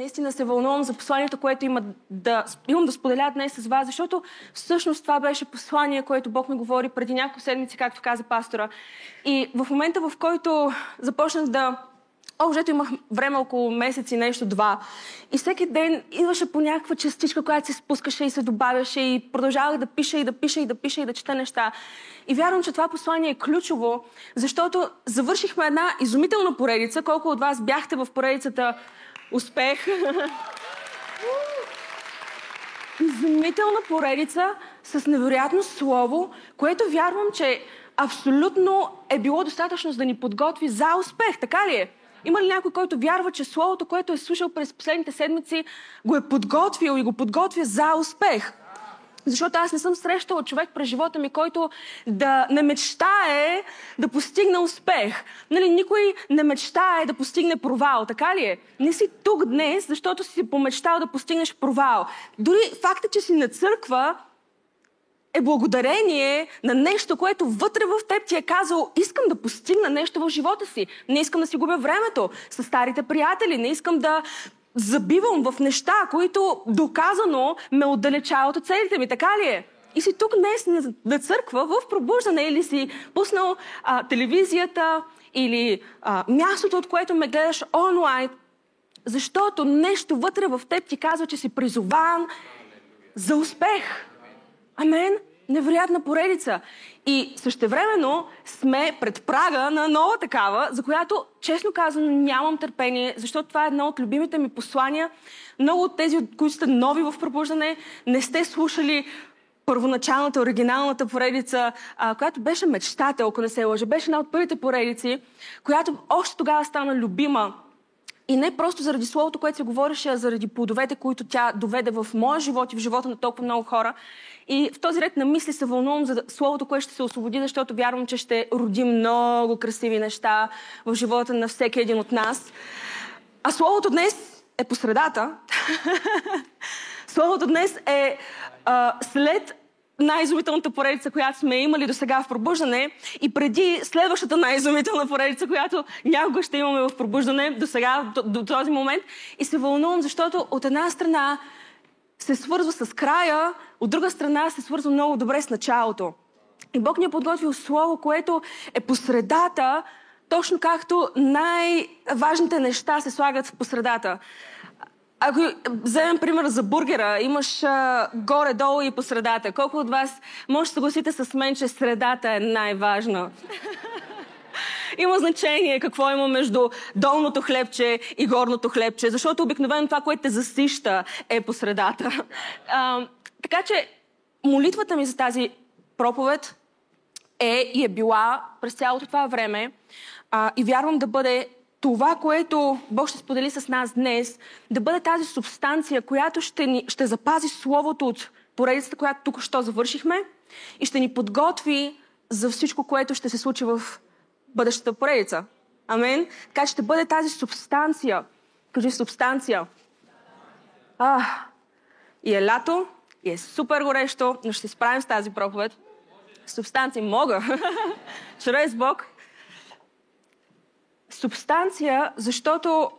наистина се вълнувам за посланието, което има да, имам да споделя днес с вас, защото всъщност това беше послание, което Бог ми говори преди няколко седмици, както каза пастора. И в момента, в който започнах да Общо имах време около месец и нещо, два. И всеки ден идваше по някаква частичка, която се спускаше и се добавяше и продължавах да пиша и да пиша и да пиша и да чета неща. И вярвам, че това послание е ключово, защото завършихме една изумителна поредица. Колко от вас бяхте в поредицата Успех? Изумителна поредица с невероятно слово, което вярвам, че абсолютно е било достатъчно за да ни подготви за успех. Така ли е? Има ли някой, който вярва, че Словото, което е слушал през последните седмици, го е подготвил и го подготвя за успех? Защото аз не съм срещала човек през живота ми, който да не мечтае да постигне успех. Нали, никой не мечтае да постигне провал, така ли е? Не си тук днес, защото си помечтал да постигнеш провал. Дори факта, че си на църква, е благодарение на нещо, което вътре в теб ти е казал, искам да постигна нещо в живота си. Не искам да си губя времето с старите приятели. Не искам да забивам в неща, които доказано ме отдалечават от целите ми. Така ли е? И си тук днес на църква в пробуждане или си пуснал а, телевизията или а, мястото, от което ме гледаш онлайн, защото нещо вътре в теб ти казва, че си призован за успех. Амен. Невероятна поредица. И същевременно сме пред прага на нова такава, за която, честно казано, нямам търпение, защото това е едно от любимите ми послания. Много от тези, които сте нови в пробуждане, не сте слушали първоначалната, оригиналната поредица, а, която беше мечтател, ако не се лъжа. Беше една от първите поредици, която още тогава стана любима и не просто заради словото, което се говореше, а заради плодовете, които тя доведе в моя живот и в живота на толкова много хора. И в този ред на мисли се вълнувам за словото, което ще се освободи, защото вярвам, че ще роди много красиви неща в живота на всеки един от нас. А словото днес е по средата. словото днес е а, след най-изумителната поредица, която сме имали до сега в пробуждане и преди следващата най-изумителна поредица, която някога ще имаме в пробуждане до сега, до, до този момент. И се вълнувам, защото от една страна се свързва с края, от друга страна се свързва много добре с началото. И Бог ни е подготвил слово, което е по средата, точно както най-важните неща се слагат в посредата. Ако вземем пример за бургера, имаш а, горе-долу и по средата. Колко от вас може да съгласите с мен, че средата е най-важна? има значение какво има между долното хлебче и горното хлебче, защото обикновено това, което те засища, е по средата. А, така че молитвата ми за тази проповед е и е била през цялото това време а, и вярвам да бъде това, което Бог ще сподели с нас днес, да бъде тази субстанция, която ще, ни, ще запази Словото от поредицата, която тук що завършихме и ще ни подготви за всичко, което ще се случи в бъдещата поредица. Амен. Така ще бъде тази субстанция. Кажи субстанция. А, и е лято, и е супер горещо, но ще се справим с тази проповед. Субстанция мога. Чрез Бог субстанция, защото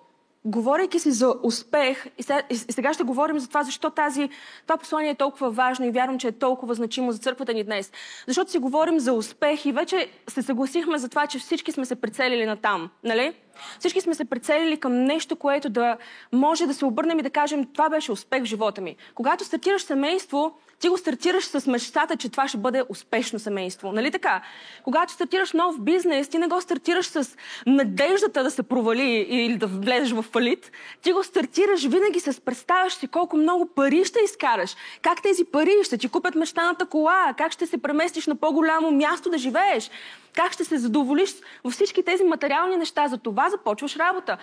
говорейки си за успех, и сега, ще говорим за това, защо тази, това послание е толкова важно и вярвам, че е толкова значимо за църквата ни днес. Защото си говорим за успех и вече се съгласихме за това, че всички сме се прицелили на там. Нали? Всички сме се прицелили към нещо, което да може да се обърнем и да кажем, това беше успех в живота ми. Когато стартираш семейство, ти го стартираш с мечтата, че това ще бъде успешно семейство. Нали така? Когато стартираш нов бизнес, ти не го стартираш с надеждата да се провали или да влезеш в фалит. Ти го стартираш винаги с представяш си колко много пари ще изкараш. Как тези пари ще ти купят мечтаната кола, как ще се преместиш на по-голямо място да живееш, как ще се задоволиш във всички тези материални неща. За това започваш работа.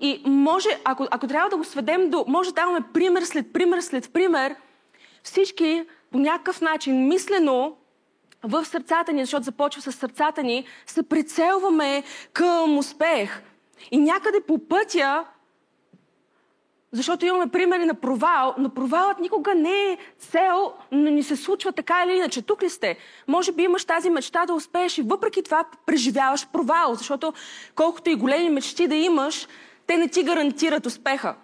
И може, ако, ако трябва да го сведем до... Може да даваме пример след пример след пример, всички по някакъв начин, мислено, в сърцата ни, защото започва с сърцата ни, се прицелваме към успех. И някъде по пътя, защото имаме примери на провал, но провалът никога не е цел, но ни се случва така или иначе. Тук ли сте? Може би имаш тази мечта да успееш и въпреки това преживяваш провал, защото колкото и големи мечти да имаш, те не ти гарантират успеха.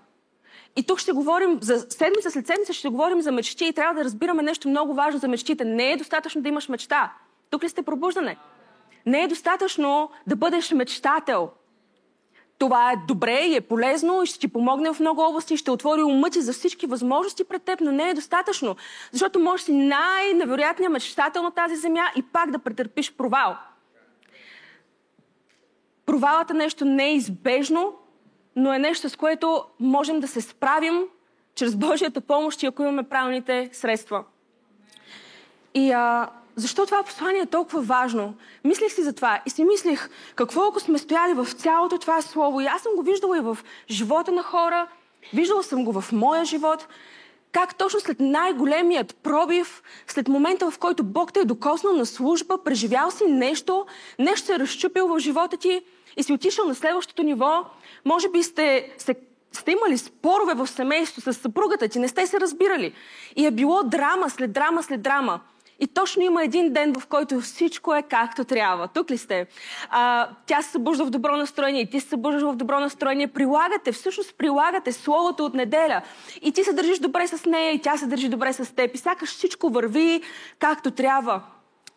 И тук ще говорим, за седмица след седмица ще говорим за мечти и трябва да разбираме нещо много важно за мечтите. Не е достатъчно да имаш мечта. Тук ли сте пробуждане? Не е достатъчно да бъдеш мечтател. Това е добре и е полезно и ще ти помогне в много области, ще отвори ума ти за всички възможности пред теб, но не е достатъчно. Защото можеш си най-невероятният мечтател на тази земя и пак да претърпиш провал. Провалът е нещо неизбежно, но е нещо, с което можем да се справим чрез Божията помощ и ако имаме правилните средства. И а, защо това послание е толкова важно? Мислих си за това и си мислих какво ако сме стояли в цялото това слово. И аз съм го виждала и в живота на хора, виждала съм го в моя живот, как точно след най-големият пробив, след момента в който Бог те е докоснал на служба, преживял си нещо, нещо се е разчупил в живота ти и си отишъл на следващото ниво, може би сте, сте, сте имали спорове в семейство с съпругата ти, не сте се разбирали. И е било драма след драма след драма. И точно има един ден, в който всичко е както трябва. Тук ли сте? А, тя се събужда в добро настроение, и ти се събуждаш в добро настроение. Прилагате, всъщност прилагате словото от неделя. И ти се държиш добре с нея, и тя се държи добре с теб. И сякаш всичко върви както трябва.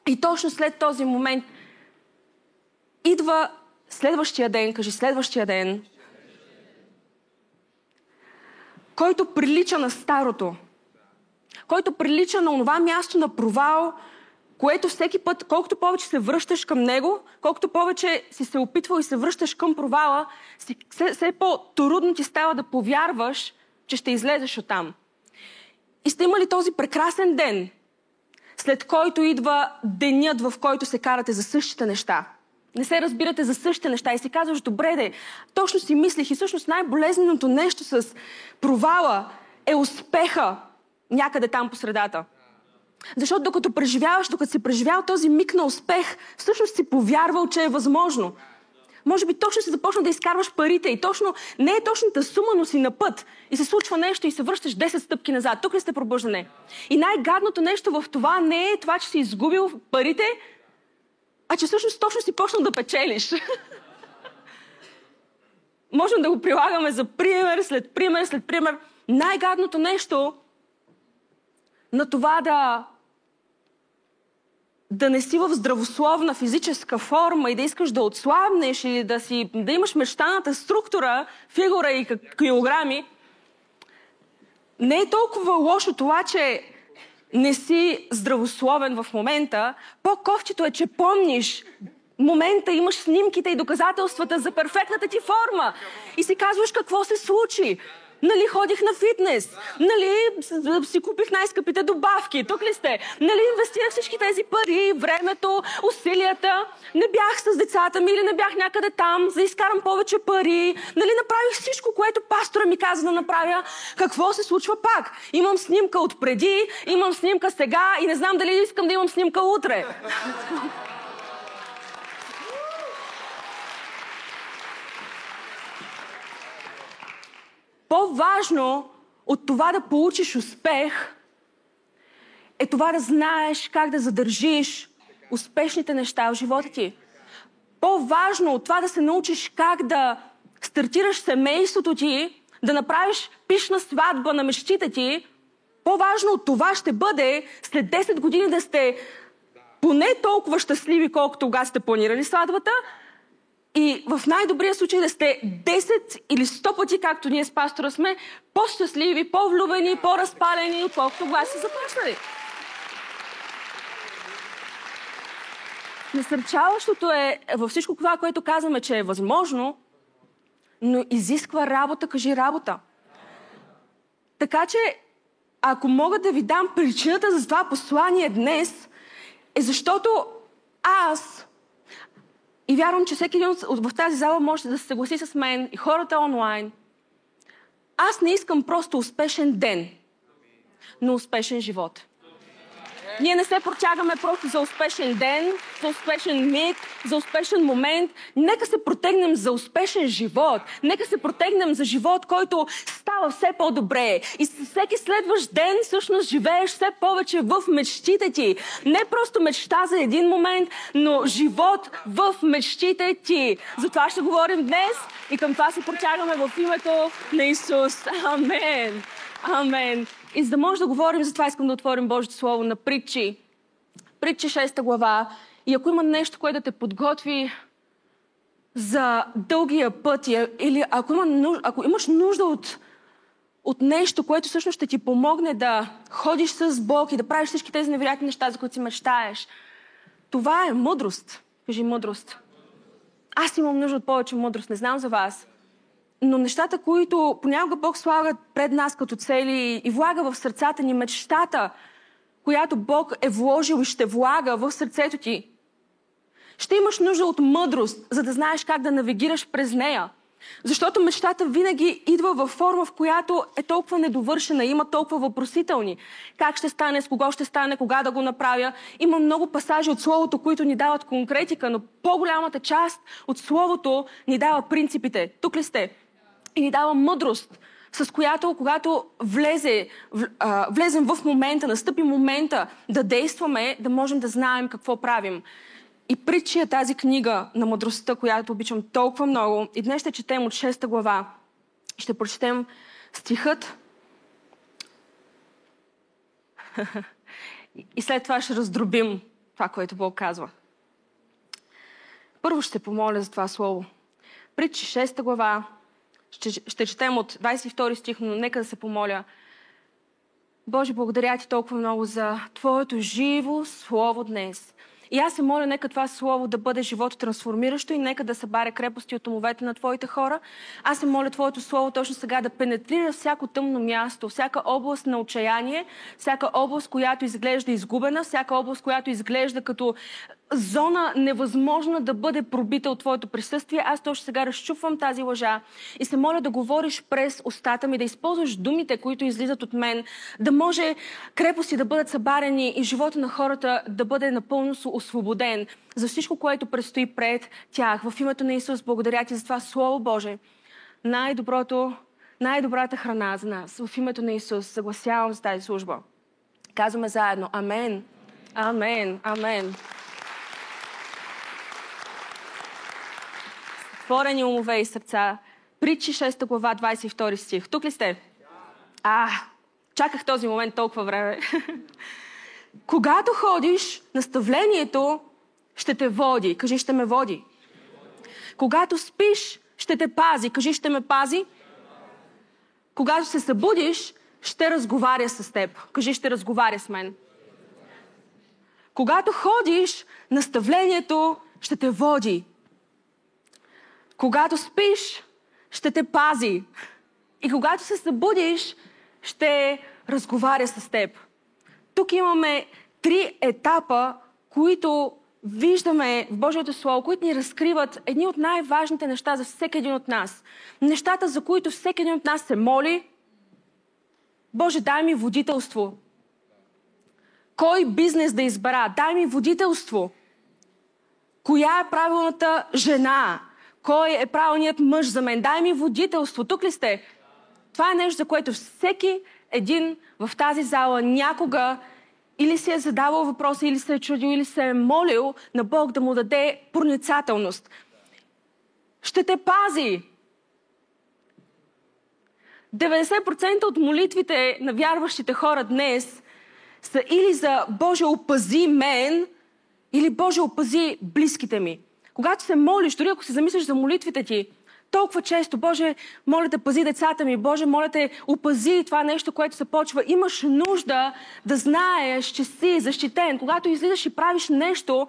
И точно след този момент идва следващия ден, кажи следващия ден, който прилича на старото който прилича на това място на провал, което всеки път, колкото повече се връщаш към него, колкото повече си се опитвал и се връщаш към провала, все, по-трудно ти става да повярваш, че ще излезеш оттам. И сте имали този прекрасен ден, след който идва денят, в който се карате за същите неща. Не се разбирате за същите неща и си казваш, добре де, точно си мислих и всъщност най-болезненото нещо с провала е успеха, някъде там по средата. Защото докато преживяваш, докато си преживял този миг на успех, всъщност си повярвал, че е възможно. Може би точно си започна да изкарваш парите и точно не е точната сума, но си на път. И се случва нещо и се връщаш 10 стъпки назад. Тук ли сте пробуждане? И най-гадното нещо в това не е това, че си изгубил парите, а че всъщност точно си почнал да печелиш. Можем да го прилагаме за пример, след пример, след пример. Най-гадното нещо на това да да не си в здравословна физическа форма и да искаш да отслабнеш или да, си, да имаш мечтаната структура, фигура и килограми, не е толкова лошо това, че не си здравословен в момента. По-ковчето е, че помниш момента, имаш снимките и доказателствата за перфектната ти форма. И си казваш какво се случи. Нали ходих на фитнес? Нали си купих най-скъпите добавки? Тук ли сте? Нали инвестирах всички тези пари, времето, усилията? Не бях с децата ми или не бях някъде там, за да изкарам повече пари? Нали направих всичко, което пастора ми каза да направя? Какво се случва пак? Имам снимка от преди, имам снимка сега и не знам дали искам да имам снимка утре. По-важно от това да получиш успех е това да знаеш как да задържиш успешните неща в живота ти. По-важно от това да се научиш как да стартираш семейството ти, да направиш пишна сватба на мечтите ти, по-важно от това ще бъде след 10 години да сте поне толкова щастливи, колкото тогава сте планирали сватбата, и в най-добрия случай да сте 10 или 100 пъти, както ние с пастора сме, по-щастливи, по-влюбени, по-разпалени, отколкото тогава са започнали. Насърчаващото е във всичко това, което казваме, че е възможно, но изисква работа, кажи работа. Така че, ако мога да ви дам причината за това послание днес, е защото аз и вярвам, че всеки един в тази зала може да се съгласи с мен и хората онлайн. Аз не искам просто успешен ден, но успешен живот. Ние не се протягаме просто за успешен ден за успешен миг, за успешен момент. Нека се протегнем за успешен живот. Нека се протегнем за живот, който става все по-добре. И всеки следващ ден всъщност живееш все повече в мечтите ти. Не просто мечта за един момент, но живот в мечтите ти. За това ще говорим днес и към това се протягаме в името на Исус. Амен. Амен. И за да може да говорим за това, искам да отворим Божието Слово на притчи. Притчи 6 глава. И ако има нещо, което да те подготви за дългия път, или ако, има нужда, ако имаш нужда от, от нещо, което всъщност ще ти помогне да ходиш с Бог и да правиш всички тези невероятни неща, за които си мечтаеш, това е мъдрост. Кажи мъдрост. Аз имам нужда от повече мъдрост, не знам за вас. Но нещата, които понякога Бог слага пред нас като цели и влага в сърцата ни мечтата, която Бог е вложил и ще влага в сърцето ти, ще имаш нужда от мъдрост, за да знаеш как да навигираш през нея. Защото мечтата винаги идва във форма, в която е толкова недовършена, има толкова въпросителни. Как ще стане, с кого ще стане, кога да го направя. Има много пасажи от Словото, които ни дават конкретика, но по-голямата част от Словото ни дава принципите. Тук ли сте? И ни дава мъдрост, с която, когато влезе, влезем в момента, настъпи момента да действаме, да можем да знаем какво правим. И притчи е тази книга на мъдростта, която обичам толкова много. И днес ще четем от 6 глава. Ще прочетем стихът. И след това ще раздробим това, което Бог казва. Първо ще помоля за това слово. Притчи 6 глава. Ще, ще четем от 22 стих, но нека да се помоля. Боже, благодаря ти толкова много за Твоето живо слово днес. И аз се моля, нека това слово да бъде живото трансформиращо и нека да събаря крепости от умовете на Твоите хора. Аз се моля Твоето слово точно сега да пенетрира всяко тъмно място, всяка област на отчаяние, всяка област, която изглежда изгубена, всяка област, която изглежда като зона невъзможна да бъде пробита от Твоето присъствие. Аз точно сега разчупвам тази лъжа и се моля да говориш през устата ми, да използваш думите, които излизат от мен, да може крепости да бъдат събарени и живота на хората да бъде напълно освободен за всичко, което предстои пред тях. В името на Исус, благодаря ти за това Слово Боже. Най-доброто, най-добрата храна за нас. В името на Исус съгласявам за тази служба. Казваме заедно. Амен. Амен. Амен. Творени умове и сърца. Притчи 6 глава, 22 стих. Тук ли сте? А, чаках този момент толкова време. Когато ходиш, наставлението ще те води. Кажи, ще ме води. Когато спиш, ще те пази. Кажи, ще ме пази. Когато се събудиш, ще разговаря с теб. Кажи, ще разговаря с мен. Когато ходиш, наставлението ще те води. Когато спиш, ще те пази. И когато се събудиш, ще разговаря с теб. Тук имаме три етапа, които виждаме в Божието Слово, които ни разкриват едни от най-важните неща за всеки един от нас. Нещата, за които всеки един от нас се моли. Боже, дай ми водителство. Кой бизнес да избера? Дай ми водителство. Коя е правилната жена? Кой е правилният мъж за мен? Дай ми водителство. Тук ли сте? Това е нещо, за което всеки един в тази зала някога или се е задавал въпроса, или се е чудил, или се е молил на Бог да му даде проницателност. Ще те пази. 90% от молитвите на вярващите хора днес са или за Боже опази мен, или Боже опази близките ми. Когато се молиш, дори ако се замислиш за молитвите ти, толкова често, Боже, моля те, пази децата ми, Боже, моля те, опази това нещо, което се почва. Имаш нужда да знаеш, че си защитен. Когато излизаш и правиш нещо,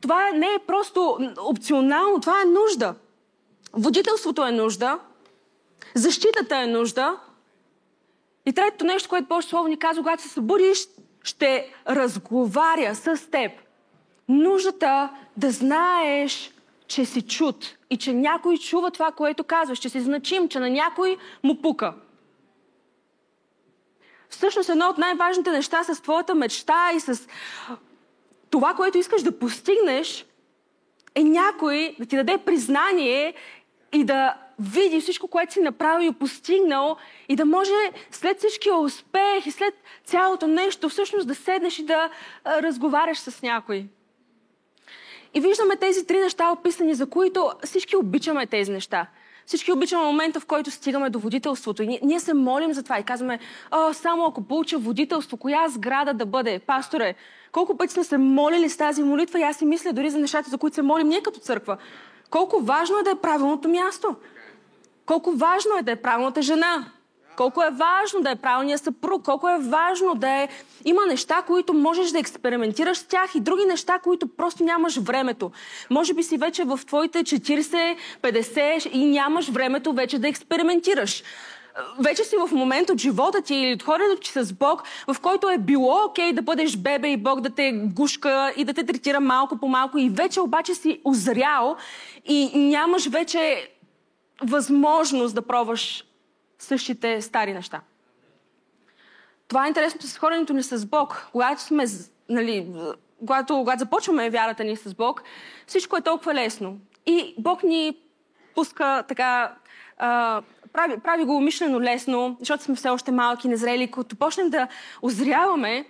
това не е просто опционално, това е нужда. Водителството е нужда, защитата е нужда. И третото нещо, което Божие Слово ни казва, когато се събудиш, ще разговаря с теб. Нуждата да знаеш, че си чуд и че някой чува това, което казваш, че си значим, че на някой му пука. Всъщност едно от най-важните неща с твоята мечта и с това, което искаш да постигнеш, е някой да ти даде признание и да види всичко, което си направил и постигнал и да може след всичкия успех и след цялото нещо всъщност да седнеш и да а, разговаряш с някой. И виждаме тези три неща описани, за които всички обичаме тези неща. Всички обичаме момента, в който стигаме до водителството. И ние се молим за това и казваме, О, само ако получа водителство, коя сграда да бъде? Пасторе, колко пъти сме се молили с тази молитва и аз си мисля дори за нещата, за които се молим ние като църква. Колко важно е да е правилното място. Колко важно е да е правилната жена. Колко е важно да е правилният съпруг, колко е важно да е... Има неща, които можеш да експериментираш с тях и други неща, които просто нямаш времето. Може би си вече в твоите 40, 50 и нямаш времето вече да експериментираш. Вече си в момент от живота ти или от ходенето ти с Бог, в който е било окей okay да бъдеш бебе и Бог да те гушка и да те третира малко по малко и вече обаче си озрял и нямаш вече възможност да пробваш същите стари неща. Това е интересното с ходенето ни с Бог. Когато сме, нали, когато, когато започваме вярата ни с Бог, всичко е толкова лесно. И Бог ни пуска така, а, прави, прави го умишлено лесно, защото сме все още малки, незрели. Като почнем да озряваме,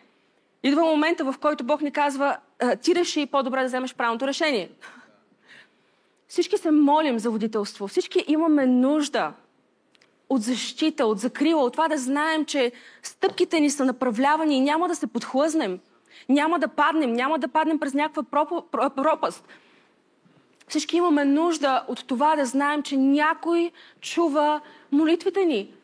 идва момента, в който Бог ни казва, ти реши по-добре да вземеш правилното решение. Всички се молим за водителство. Всички имаме нужда от защита, от закрила, от това да знаем, че стъпките ни са направлявани и няма да се подхлъзнем. Няма да паднем, няма да паднем през някаква пропаст. Всички имаме нужда от това да знаем, че някой чува молитвите ни.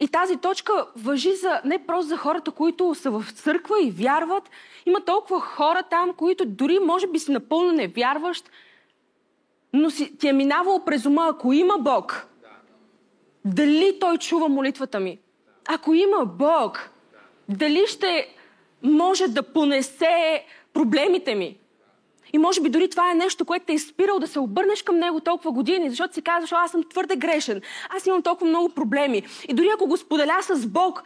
И тази точка въжи за, не просто за хората, които са в църква и вярват. Има толкова хора там, които дори може би си напълно не вярващ, но си, ти е минавало през ума, ако има Бог, дали Той чува молитвата ми? Ако има Бог, дали ще може да понесе проблемите ми? И може би дори това е нещо, което те е спирал да се обърнеш към него толкова години, защото си казваш, аз съм твърде грешен, аз имам толкова много проблеми. И дори ако го споделя с Бог,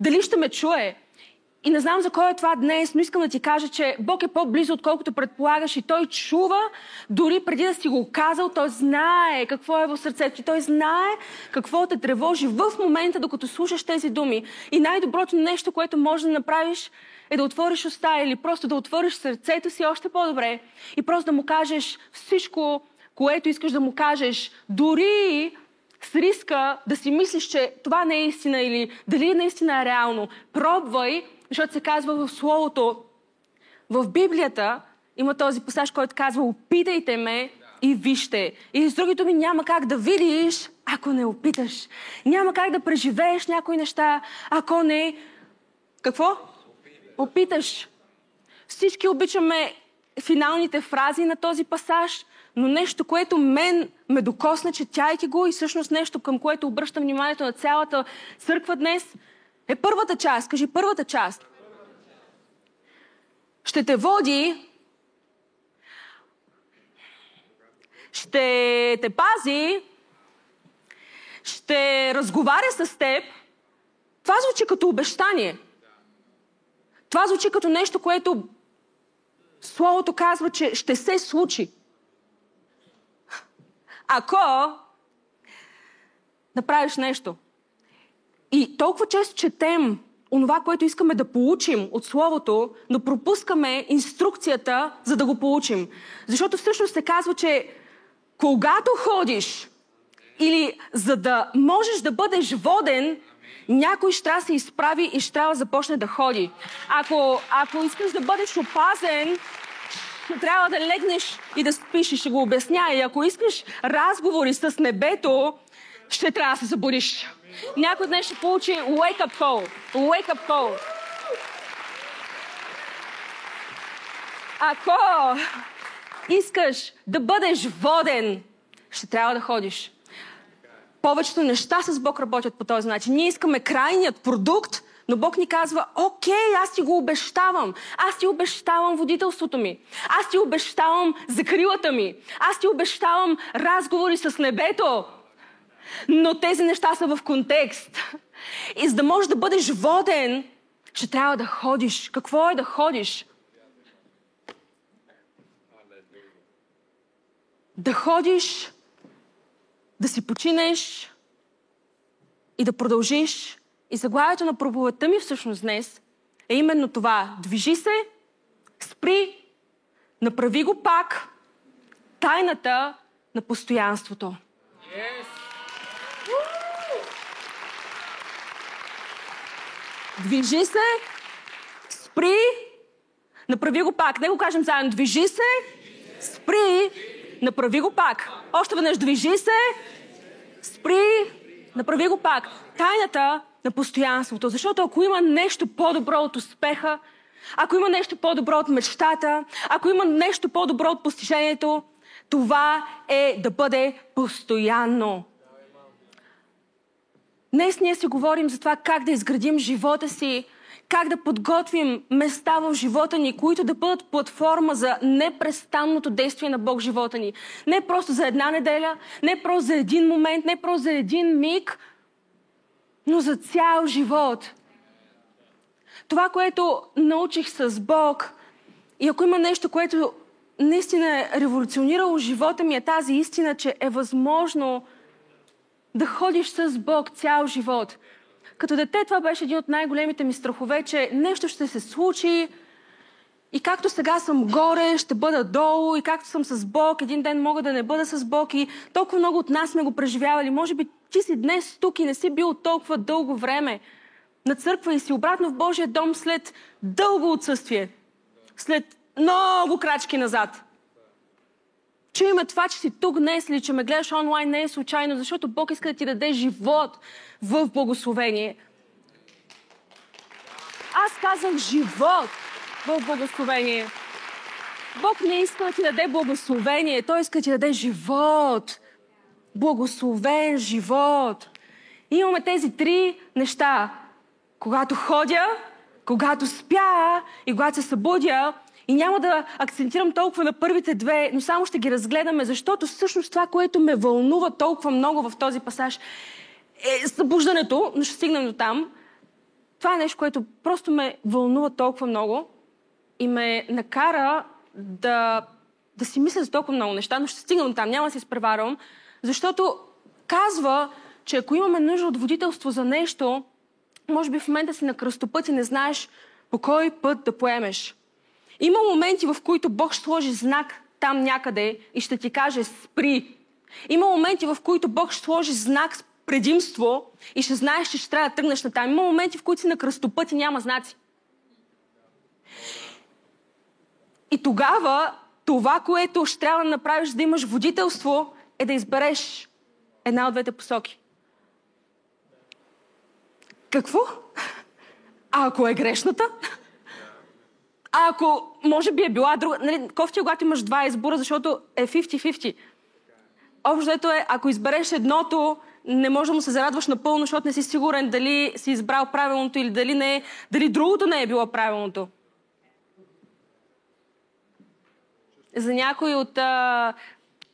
дали ще ме чуе? И не знам за кой е това днес, но искам да ти кажа, че Бог е по-близо, отколкото предполагаш и Той чува, дори преди да си го казал, Той знае какво е в сърцето ти. Той знае какво те тревожи в момента, докато слушаш тези думи. И най-доброто нещо, което можеш да направиш, е да отвориш уста или просто да отвориш сърцето си още по-добре и просто да му кажеш всичко, което искаш да му кажеш, дори с риска да си мислиш, че това не е истина или дали наистина е реално. Пробвай защото се казва в Словото, в Библията има този пасаж, който казва опитайте ме и вижте. И с други думи няма как да видиш, ако не опиташ. Няма как да преживееш някои неща, ако не... Какво? Опиташ. Всички обичаме финалните фрази на този пасаж, но нещо, което мен ме докосна, четяйки го и всъщност нещо, към което обръщам вниманието на цялата църква днес – е първата част. Кажи първата част. Ще те води, ще те пази, ще разговаря с теб. Това звучи като обещание. Това звучи като нещо, което Словото казва, че ще се случи. Ако направиш нещо – и толкова често четем онова, което искаме да получим от Словото, но пропускаме инструкцията, за да го получим. Защото всъщност се казва, че когато ходиш или за да можеш да бъдеш воден, някой ще да се изправи и ще трябва да започне да ходи. Ако, ако искаш да бъдеш опазен, трябва да легнеш и да спиш и ще го обясня. И ако искаш разговори с небето, ще трябва да се забудиш. Някой днес ще получи wake up call. Wake up call. Ако искаш да бъдеш воден, ще трябва да ходиш. Повечето неща с Бог работят по този начин. Ние искаме крайният продукт, но Бог ни казва, окей, аз ти го обещавам. Аз ти обещавам водителството ми. Аз ти обещавам закрилата ми. Аз ти обещавам разговори с небето. Но тези неща са в контекст. И за да можеш да бъдеш воден, че трябва да ходиш. Какво е да ходиш? Да ходиш, да си починеш и да продължиш. И заглавието на проповедта ми всъщност днес е именно това. Движи се, спри, направи го пак. Тайната на постоянството. Yes. Движи се, спри, направи го пак. Не го кажем заедно. Движи се, спри, направи го пак. Още веднъж движи се, спри, направи го пак. Тайната на постоянството. Защото ако има нещо по-добро от успеха, ако има нещо по-добро от мечтата, ако има нещо по-добро от постижението, това е да бъде постоянно. Днес ние си говорим за това как да изградим живота си, как да подготвим места в живота ни, които да бъдат платформа за непрестанното действие на Бог живота ни. Не просто за една неделя, не просто за един момент, не просто за един миг, но за цял живот. Това, което научих с Бог, и ако има нещо, което наистина е революционирало живота ми, е тази истина, че е възможно да ходиш с Бог цял живот. Като дете това беше един от най-големите ми страхове, че нещо ще се случи и както сега съм горе, ще бъда долу и както съм с Бог, един ден мога да не бъда с Бог и толкова много от нас сме го преживявали. Може би ти си днес тук и не си бил толкова дълго време на църква и си обратно в Божия дом след дълго отсъствие. След много крачки назад. Чуеме това, че си тук днес или че ме гледаш онлайн не е случайно, защото Бог иска да ти даде живот в благословение. Аз казвам живот в благословение. Бог не иска да ти даде благословение, Той иска да ти даде живот. Благословен живот. Имаме тези три неща. Когато ходя, когато спя и когато се събудя, и няма да акцентирам толкова на първите две, но само ще ги разгледаме, защото всъщност това, което ме вълнува толкова много в този пасаж, е събуждането, но ще стигнем до там. Това е нещо, което просто ме вълнува толкова много и ме накара да, да си мисля за толкова много неща, но ще стигнем там, няма да се изпреварвам, защото казва, че ако имаме нужда от водителство за нещо, може би в момента си на кръстопът и не знаеш по кой път да поемеш. Има моменти, в които Бог ще сложи знак там някъде и ще ти каже спри. Има моменти, в които Бог ще сложи знак предимство и ще знаеш, че ще трябва да тръгнеш на там. Има моменти, в които си на кръстопът и няма знаци. И тогава това, което ще трябва да направиш, да имаш водителство, е да избереш една от двете посоки. Какво? А ако е грешната? А ако може би е била друга... Нали, кофти, когато имаш два избора, защото е 50-50. Общото е, ако избереш едното, не може да му се зарадваш напълно, защото не си сигурен дали си избрал правилното или дали, не, дали другото не е било правилното. За някои от а,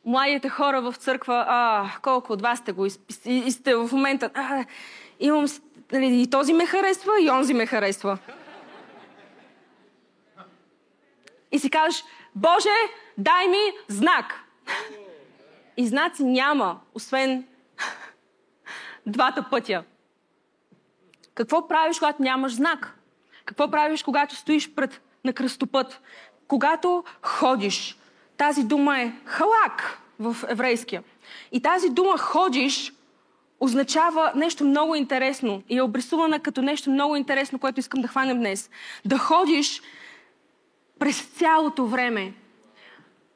младите хора в църква, а, колко от вас сте го и, и сте в момента, а, имам, нали, и този ме харесва, и онзи ме харесва. И си кажеш, Боже, дай ми знак. И знаци няма, освен двата пътя. Какво правиш, когато нямаш знак? Какво правиш, когато стоиш пред на кръстопът? Когато ходиш. Тази дума е халак в еврейския. И тази дума ходиш означава нещо много интересно и е обрисувана като нещо много интересно, което искам да хванем днес. Да ходиш през цялото време.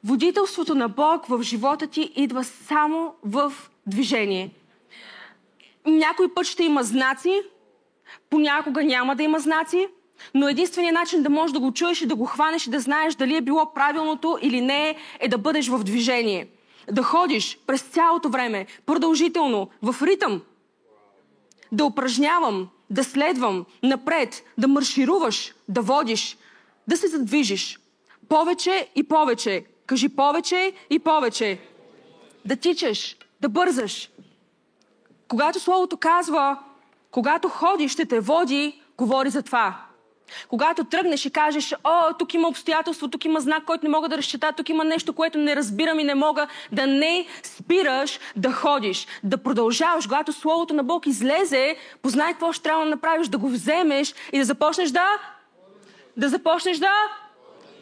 Водителството на Бог в живота ти идва само в движение. Някой път ще има знаци, понякога няма да има знаци, но единственият начин да можеш да го чуеш и да го хванеш и да знаеш дали е било правилното или не, е да бъдеш в движение. Да ходиш през цялото време, продължително, в ритъм. Да упражнявам, да следвам напред, да маршируваш, да водиш, да се задвижиш. Повече и повече. Кажи повече и повече. Да тичаш, да бързаш. Когато Словото казва, когато ходиш, ще те води, говори за това. Когато тръгнеш и кажеш, о, тук има обстоятелство, тук има знак, който не мога да разчета, тук има нещо, което не разбирам и не мога, да не спираш да ходиш, да продължаваш. Когато Словото на Бог излезе, познай какво ще трябва да направиш, да го вземеш и да започнеш да... Да започнеш да...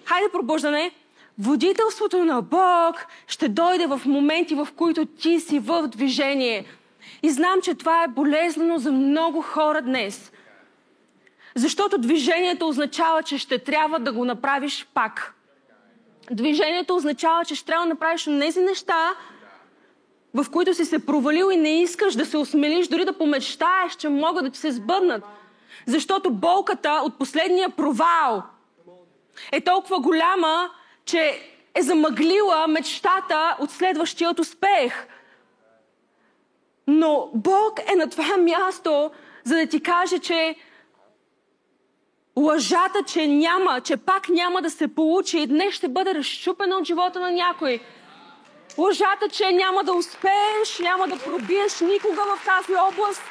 Хайде пробуждане! Водителството на Бог ще дойде в моменти, в които ти си в движение. И знам, че това е болезнено за много хора днес. Защото движението означава, че ще трябва да го направиш пак. Движението означава, че ще трябва да направиш тези неща, в които си се провалил и не искаш да се осмелиш, дори да помечтаеш, че могат да ти се сбъднат. Защото болката от последния провал е толкова голяма, че е замъглила мечтата от следващият успех. Но Бог е на това място, за да ти каже, че лъжата, че няма, че пак няма да се получи и днес ще бъде разчупена от живота на някой. Лъжата, че няма да успееш, няма да пробиеш никога в тази област,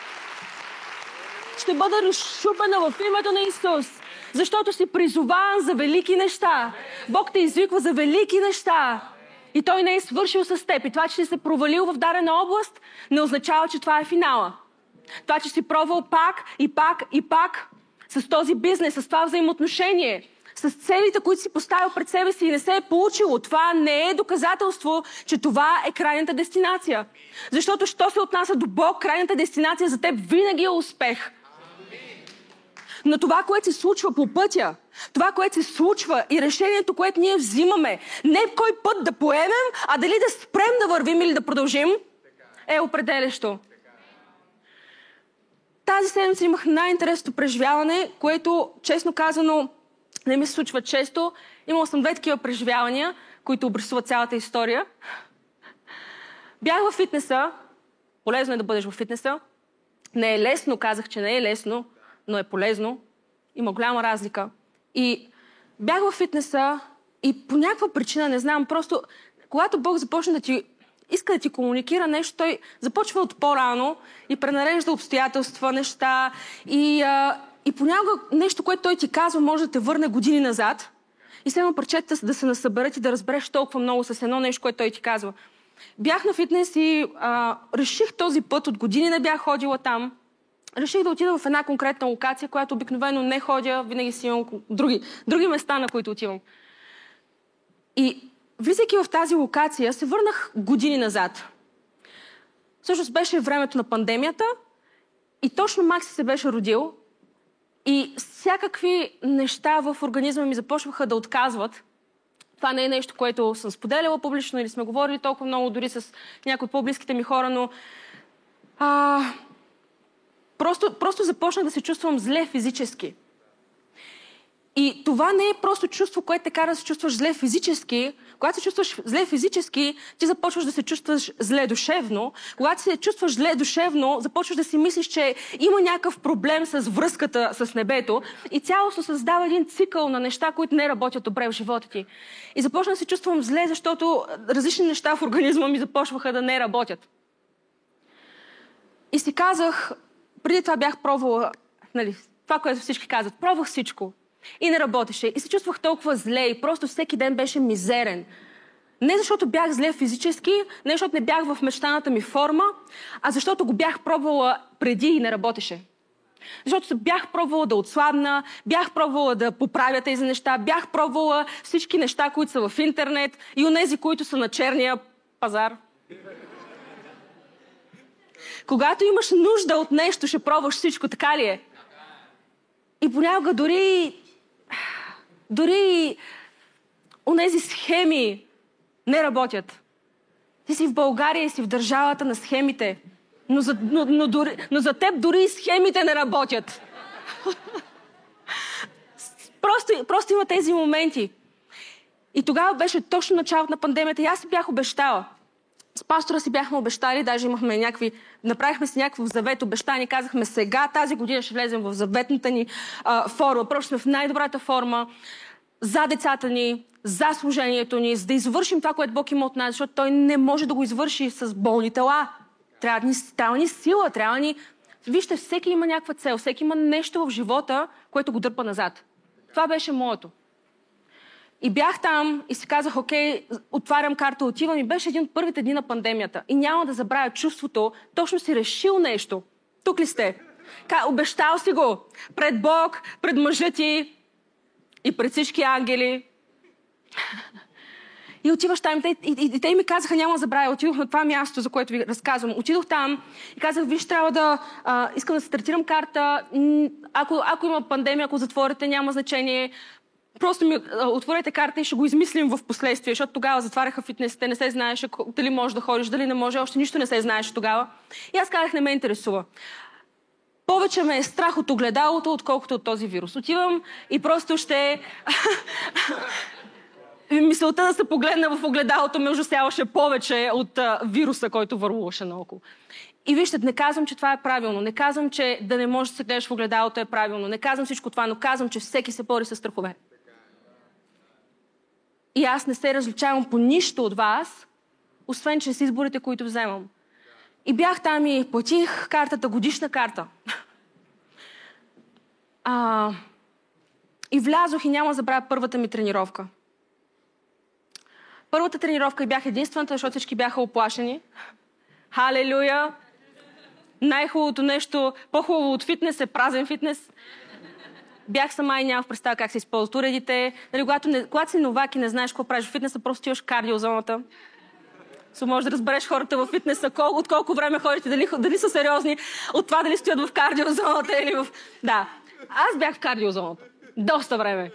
ще бъде разчупена в името на Исус. Защото си призован за велики неща. Бог те извиква за велики неща. И Той не е свършил с теб. И това, че си се провалил в дадена област, не означава, че това е финала. Това, че си пробвал пак и пак и пак с този бизнес, с това взаимоотношение, с целите, които си поставил пред себе си и не се е получило. Това не е доказателство, че това е крайната дестинация. Защото, що се отнася до Бог, крайната дестинация за теб винаги е успех. Но това, което се случва по пътя, това, което се случва и решението, което ние взимаме, не кой път да поемем, а дали да спрем да вървим или да продължим, е определящо. Тази седмица имах най-интересното преживяване, което, честно казано, не ми се случва често. Имал съм две такива преживявания, които обрисуват цялата история. Бях в фитнеса. Полезно е да бъдеш в фитнеса. Не е лесно, казах, че не е лесно, но е полезно. Има голяма разлика. И бях в фитнеса и по някаква причина, не знам, просто когато Бог започне да ти иска да ти комуникира нещо, той започва от по-рано и пренарежда обстоятелства, неща и, а, и понякога нещо, което той ти казва, може да те върне години назад и следно парчета да се насъберат и да разбереш толкова много с едно нещо, което той ти казва. Бях на фитнес и а, реших този път, от години не бях ходила там. Реших да отида в една конкретна локация, която обикновено не ходя, винаги си имам други, други места, на които отивам. И влизайки в тази локация, се върнах години назад. Всъщност беше времето на пандемията и точно Макси се беше родил и всякакви неща в организма ми започваха да отказват. Това не е нещо, което съм споделяла публично или сме говорили толкова много дори с някои от по-близките ми хора, но а, просто, просто започнах да се чувствам зле физически. И това не е просто чувство, което те кара да се чувстваш зле физически. Когато се чувстваш зле физически, ти започваш да се чувстваш зле душевно. Когато се чувстваш зле душевно, започваш да си мислиш, че има някакъв проблем с връзката с небето и цялостно създава един цикъл на неща, които не работят добре в живота ти. И започна да се чувствам зле, защото различни неща в организма ми започваха да не работят. И си казах, преди това бях пробвала, нали, това, което всички казват, пробвах всичко. И не работеше. И се чувствах толкова зле и просто всеки ден беше мизерен. Не защото бях зле физически, не защото не бях в мечтаната ми форма, а защото го бях пробвала преди и не работеше. Защото бях пробвала да отслабна, бях пробвала да поправя тези неща, бях пробвала всички неща, които са в интернет и онези, които са на черния пазар. Когато имаш нужда от нещо, ще пробваш всичко, така ли е? И понякога дори дори онези схеми не работят. Ти си в България и си в държавата на схемите. Но за, но, но, дори, но за теб дори и схемите не работят. просто, просто има тези моменти. И тогава беше точно началото на пандемията и аз си бях обещала. С пастора си бяхме обещали, даже имахме някакви, направихме си някакво завет обещание, казахме сега, тази година ще влезем в заветната ни а, форма. Просто сме в най-добрата форма за децата ни, за служението ни, за да извършим това, което Бог има от нас, защото Той не може да го извърши с болни тела. Трябва ни, трябва сила, трябва ни вижте, всеки има някаква цел, всеки има нещо в живота, което го дърпа назад. Това беше моето. И бях там и си казах, окей, отварям карта, отивам и беше един от първите дни на пандемията. И няма да забравя чувството, точно си решил нещо. Тук ли сте? Ка, обещал си го. Пред Бог, пред мъжа ти и пред всички ангели. И отиваш там, и, и, и, и те ми казаха, няма да забравя, отидох на това място, за което ви разказвам. Отидох там и казах, виж, трябва да, а, искам да стартирам карта. Ако, ако има пандемия, ако затворите, няма значение. Просто ми отворете карта и ще го измислим в последствие, защото тогава затваряха фитнесите, не се знаеше дали можеш да ходиш, дали не може, още нищо не се знаеше тогава. И аз казах, не ме интересува. Повече ме е страх от огледалото, отколкото от този вирус. Отивам и просто ще... Мисълта да се погледна в огледалото ме ужасяваше повече от а, вируса, който върлуваше наоколо. И вижте, не казвам, че това е правилно. Не казвам, че да не можеш да се гледаш в огледалото е правилно. Не казвам всичко това, но казвам, че всеки се бори с страхове. И аз не се различавам по нищо от вас, освен чрез изборите, които вземам. И бях там и платих картата, годишна карта. А, и влязох и няма забравя първата ми тренировка. Първата тренировка и бях единствената, защото всички бяха оплашени. Халелуя! Най-хубавото нещо, по-хубаво от фитнес е празен фитнес. Бях сама и нямах представа как се използват уредите. Нали, когато, не, когато си новак и не знаеш какво правиш в фитнеса, просто отиваш кардиозоната. So, може да разбереш хората в фитнеса, кол, от колко време ходите, дали, дали са сериозни, от това дали стоят в кардиозоната или в... Да, аз бях в кардиозоната. Доста време.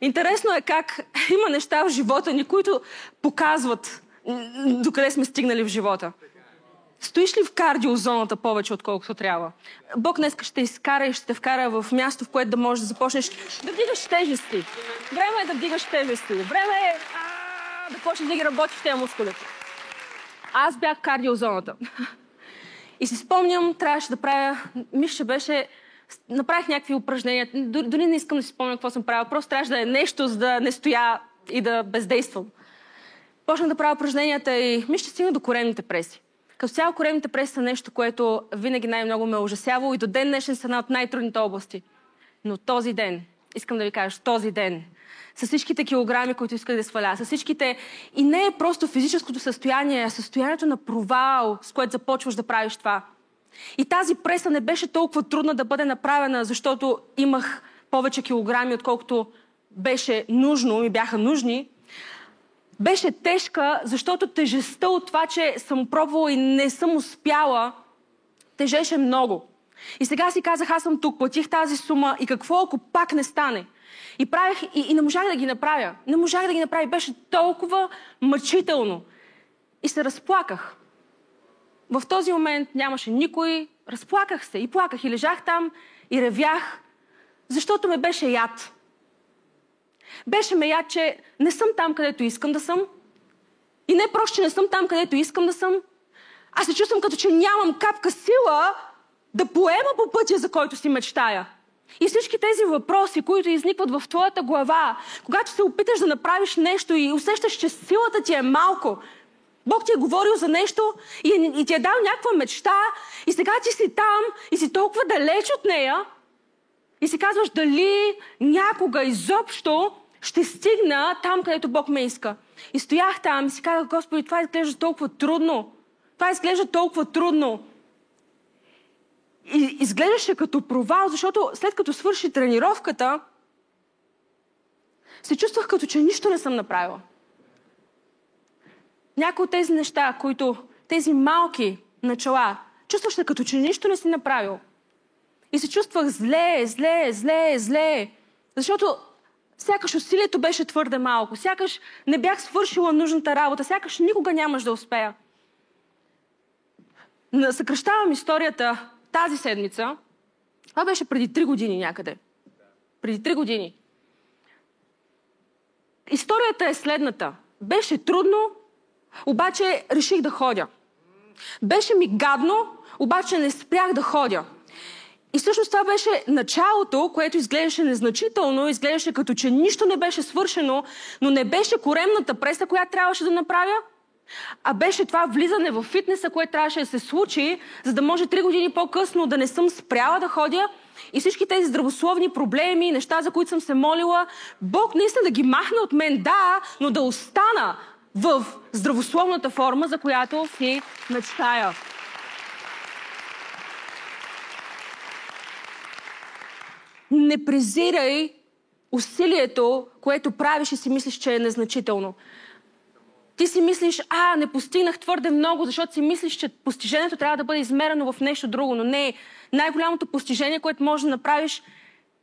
Интересно е как има неща в живота ни, които показват докъде сме стигнали в живота. Стоиш ли в кардиозоната повече, отколкото трябва? Бог днес ще изкара и ще те вкара в място, в което да можеш да започнеш да вдигаш тежести. Време е да вдигаш тежести. Време е а, да почнеш да ги работиш тези мускули. Аз бях в кардиозоната. И си спомням, трябваше да правя, мисля, беше направих някакви упражнения. Дори, не искам да си спомня какво съм правила. Просто трябваше да е нещо, за да не стоя и да бездействам. Почнах да правя упражненията и ми ще стигна до коремните преси. Като цяло коремните преси са нещо, което винаги най-много ме е ужасявало и до ден днешен са една от най-трудните области. Но този ден, искам да ви кажа, този ден, с всичките килограми, които исках да сваля, с всичките... И не е просто физическото състояние, а състоянието на провал, с което започваш да правиш това – и тази преса не беше толкова трудна да бъде направена, защото имах повече килограми, отколкото беше нужно, ми бяха нужни. Беше тежка, защото тежестта от това, че съм пробвала и не съм успяла, тежеше много. И сега си казах, аз съм тук, платих тази сума и какво ако пак не стане? И правих, и, и не можах да ги направя. Не можах да ги направя. Беше толкова мъчително. И се разплаках. В този момент нямаше никой. Разплаках се и плаках и лежах там и ревях, защото ме беше яд. Беше ме яд, че не съм там, където искам да съм. И не просто, че не съм там, където искам да съм. Аз се чувствам като, че нямам капка сила да поема по пътя, за който си мечтая. И всички тези въпроси, които изникват в твоята глава, когато се опиташ да направиш нещо и усещаш, че силата ти е малко, Бог ти е говорил за нещо и, и ти е дал някаква мечта и сега ти си там и си толкова далеч от нея и си казваш дали някога изобщо ще стигна там, където Бог ме иска. И стоях там и си казах, Господи, това изглежда толкова трудно. Това изглежда толкова трудно. И изглеждаше като провал, защото след като свърши тренировката, се чувствах като че нищо не съм направила. Някои от тези неща, които тези малки начала, чувстваш се като че нищо не си направил. И се чувствах зле, зле, зле, зле. Защото сякаш усилието беше твърде малко, сякаш не бях свършила нужната работа, сякаш никога нямаш да успея. Съкръщавам историята тази седмица. Това беше преди три години някъде. Преди три години. Историята е следната. Беше трудно, обаче реших да ходя. Беше ми гадно, обаче не спрях да ходя. И всъщност това беше началото, което изглеждаше незначително, изглеждаше като че нищо не беше свършено, но не беше коремната преса, която трябваше да направя. а беше това влизане в фитнеса, което трябваше да се случи, за да може три години по-късно да не съм спряла да ходя и всички тези здравословни проблеми, неща, за които съм се молила, Бог наистина да ги махне от мен, да, но да остана в здравословната форма, за която си мечтая. Не презирай усилието, което правиш и си мислиш, че е незначително. Ти си мислиш, а, не постигнах твърде много, защото си мислиш, че постижението трябва да бъде измерено в нещо друго, но не. Най-голямото постижение, което можеш да направиш,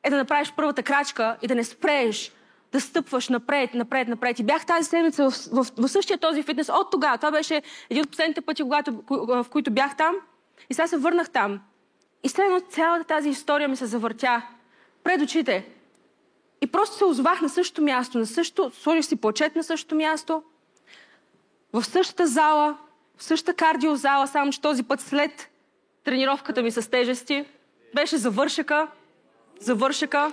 е да направиш първата крачка и да не спрееш, да стъпваш напред, напред, напред. И бях тази седмица в, в, в, същия този фитнес от тогава. Това беше един от последните пъти, когато, в които бях там. И сега се върнах там. И следно цялата тази история ми се завъртя пред очите. И просто се озвах на същото място, на същото, сложих си плачет на същото място – в същата зала, в същата кардиозала, само че този път след тренировката ми с тежести, беше завършека, завършека.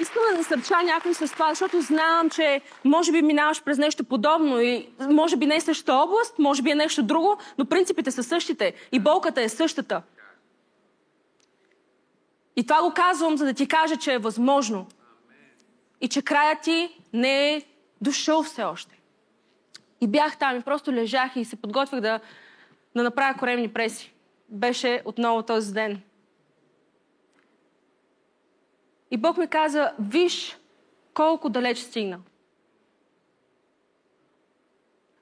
Искам да насърча някой с това, защото знам, че може би минаваш през нещо подобно и може би не е същата област, може би е нещо друго, но принципите са същите и болката е същата. И това го казвам, за да ти кажа, че е възможно. И че краят ти не е дошъл все още. И бях там и просто лежах и се подготвях да, да направя коремни преси. Беше отново този ден. И Бог ми каза, виж колко далеч стигна.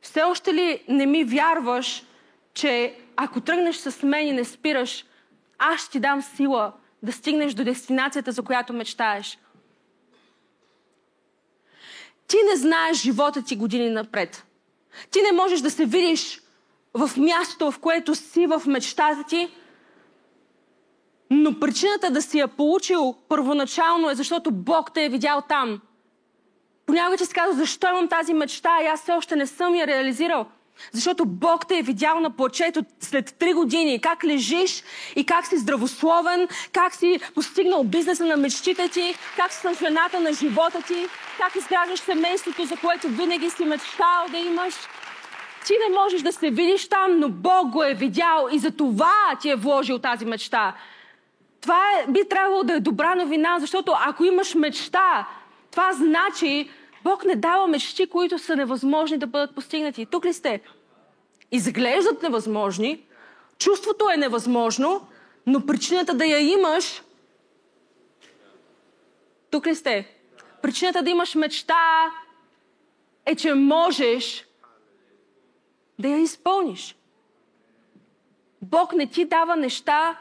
Все още ли не ми вярваш, че ако тръгнеш с мен и не спираш, аз ще ти дам сила да стигнеш до дестинацията, за която мечтаеш. Ти не знаеш живота ти години напред. Ти не можеш да се видиш в мястото, в което си в мечтата ти, но причината да си я получил първоначално е защото Бог те е видял там. Понякога ти си казва, защо имам тази мечта и аз все още не съм я реализирал. Защото Бог те е видял на плачето след три години, как лежиш и как си здравословен, как си постигнал бизнеса на мечтите ти, как си жената на живота ти, как изграждаш семейството, за което винаги си мечтал да имаш. Ти не можеш да се видиш там, но Бог го е видял и за това ти е вложил тази мечта. Това е, би трябвало да е добра новина, защото ако имаш мечта, това значи, Бог не дава мечти, които са невъзможни да бъдат постигнати. Тук ли сте? Изглеждат невъзможни, чувството е невъзможно, но причината да я имаш. Тук ли сте? Причината да имаш мечта е, че можеш да я изпълниш. Бог не ти дава неща,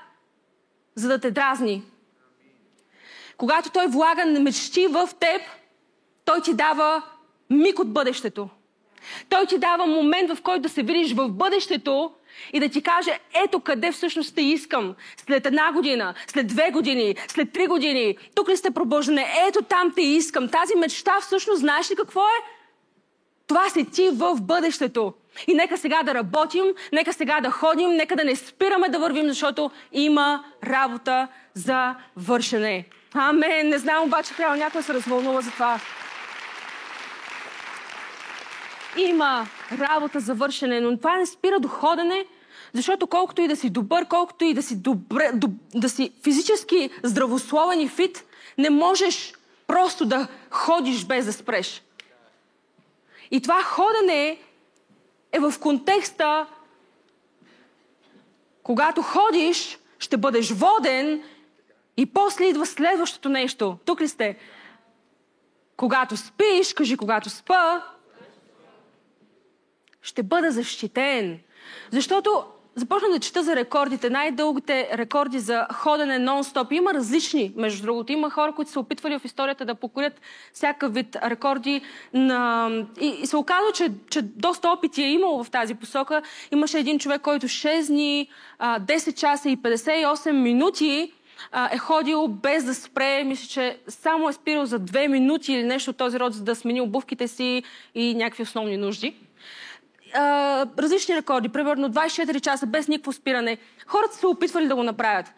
за да те дразни. Когато Той влага мечти в теб, той ти дава миг от бъдещето. Той ти дава момент, в който да се видиш в бъдещето и да ти каже, ето къде всъщност те искам. След една година, след две години, след три години. Тук ли сте пробуждане? Ето там те искам. Тази мечта всъщност знаеш ли какво е? Това си ти в бъдещето. И нека сега да работим, нека сега да ходим, нека да не спираме да вървим, защото има работа за вършене. Амен. Не знам обаче, трябва някой да се развълнува за това. Има работа за вършене, но това не спира до ходене, защото колкото и да си добър, колкото и да си, добре, да си физически здравословен и фит, не можеш просто да ходиш без да спреш. И това ходене е в контекста, когато ходиш, ще бъдеш воден и после идва следващото нещо. Тук ли сте? Когато спиш, кажи когато спа, ще бъда защитен. Защото започна да чета за рекордите. Най-дългите рекорди за ходене нон-стоп. Има различни, между другото. Има хора, които са опитвали в историята да покорят всякакъв вид рекорди. На... И, и се оказва, че, че доста опити е имало в тази посока. Имаше един човек, който 6 дни, 10 часа и 58 минути е ходил без да спре. Мисля, че само е спирал за 2 минути или нещо от този род, за да смени обувките си и някакви основни нужди различни рекорди, примерно 24 часа без никакво спиране. Хората са опитвали да го направят.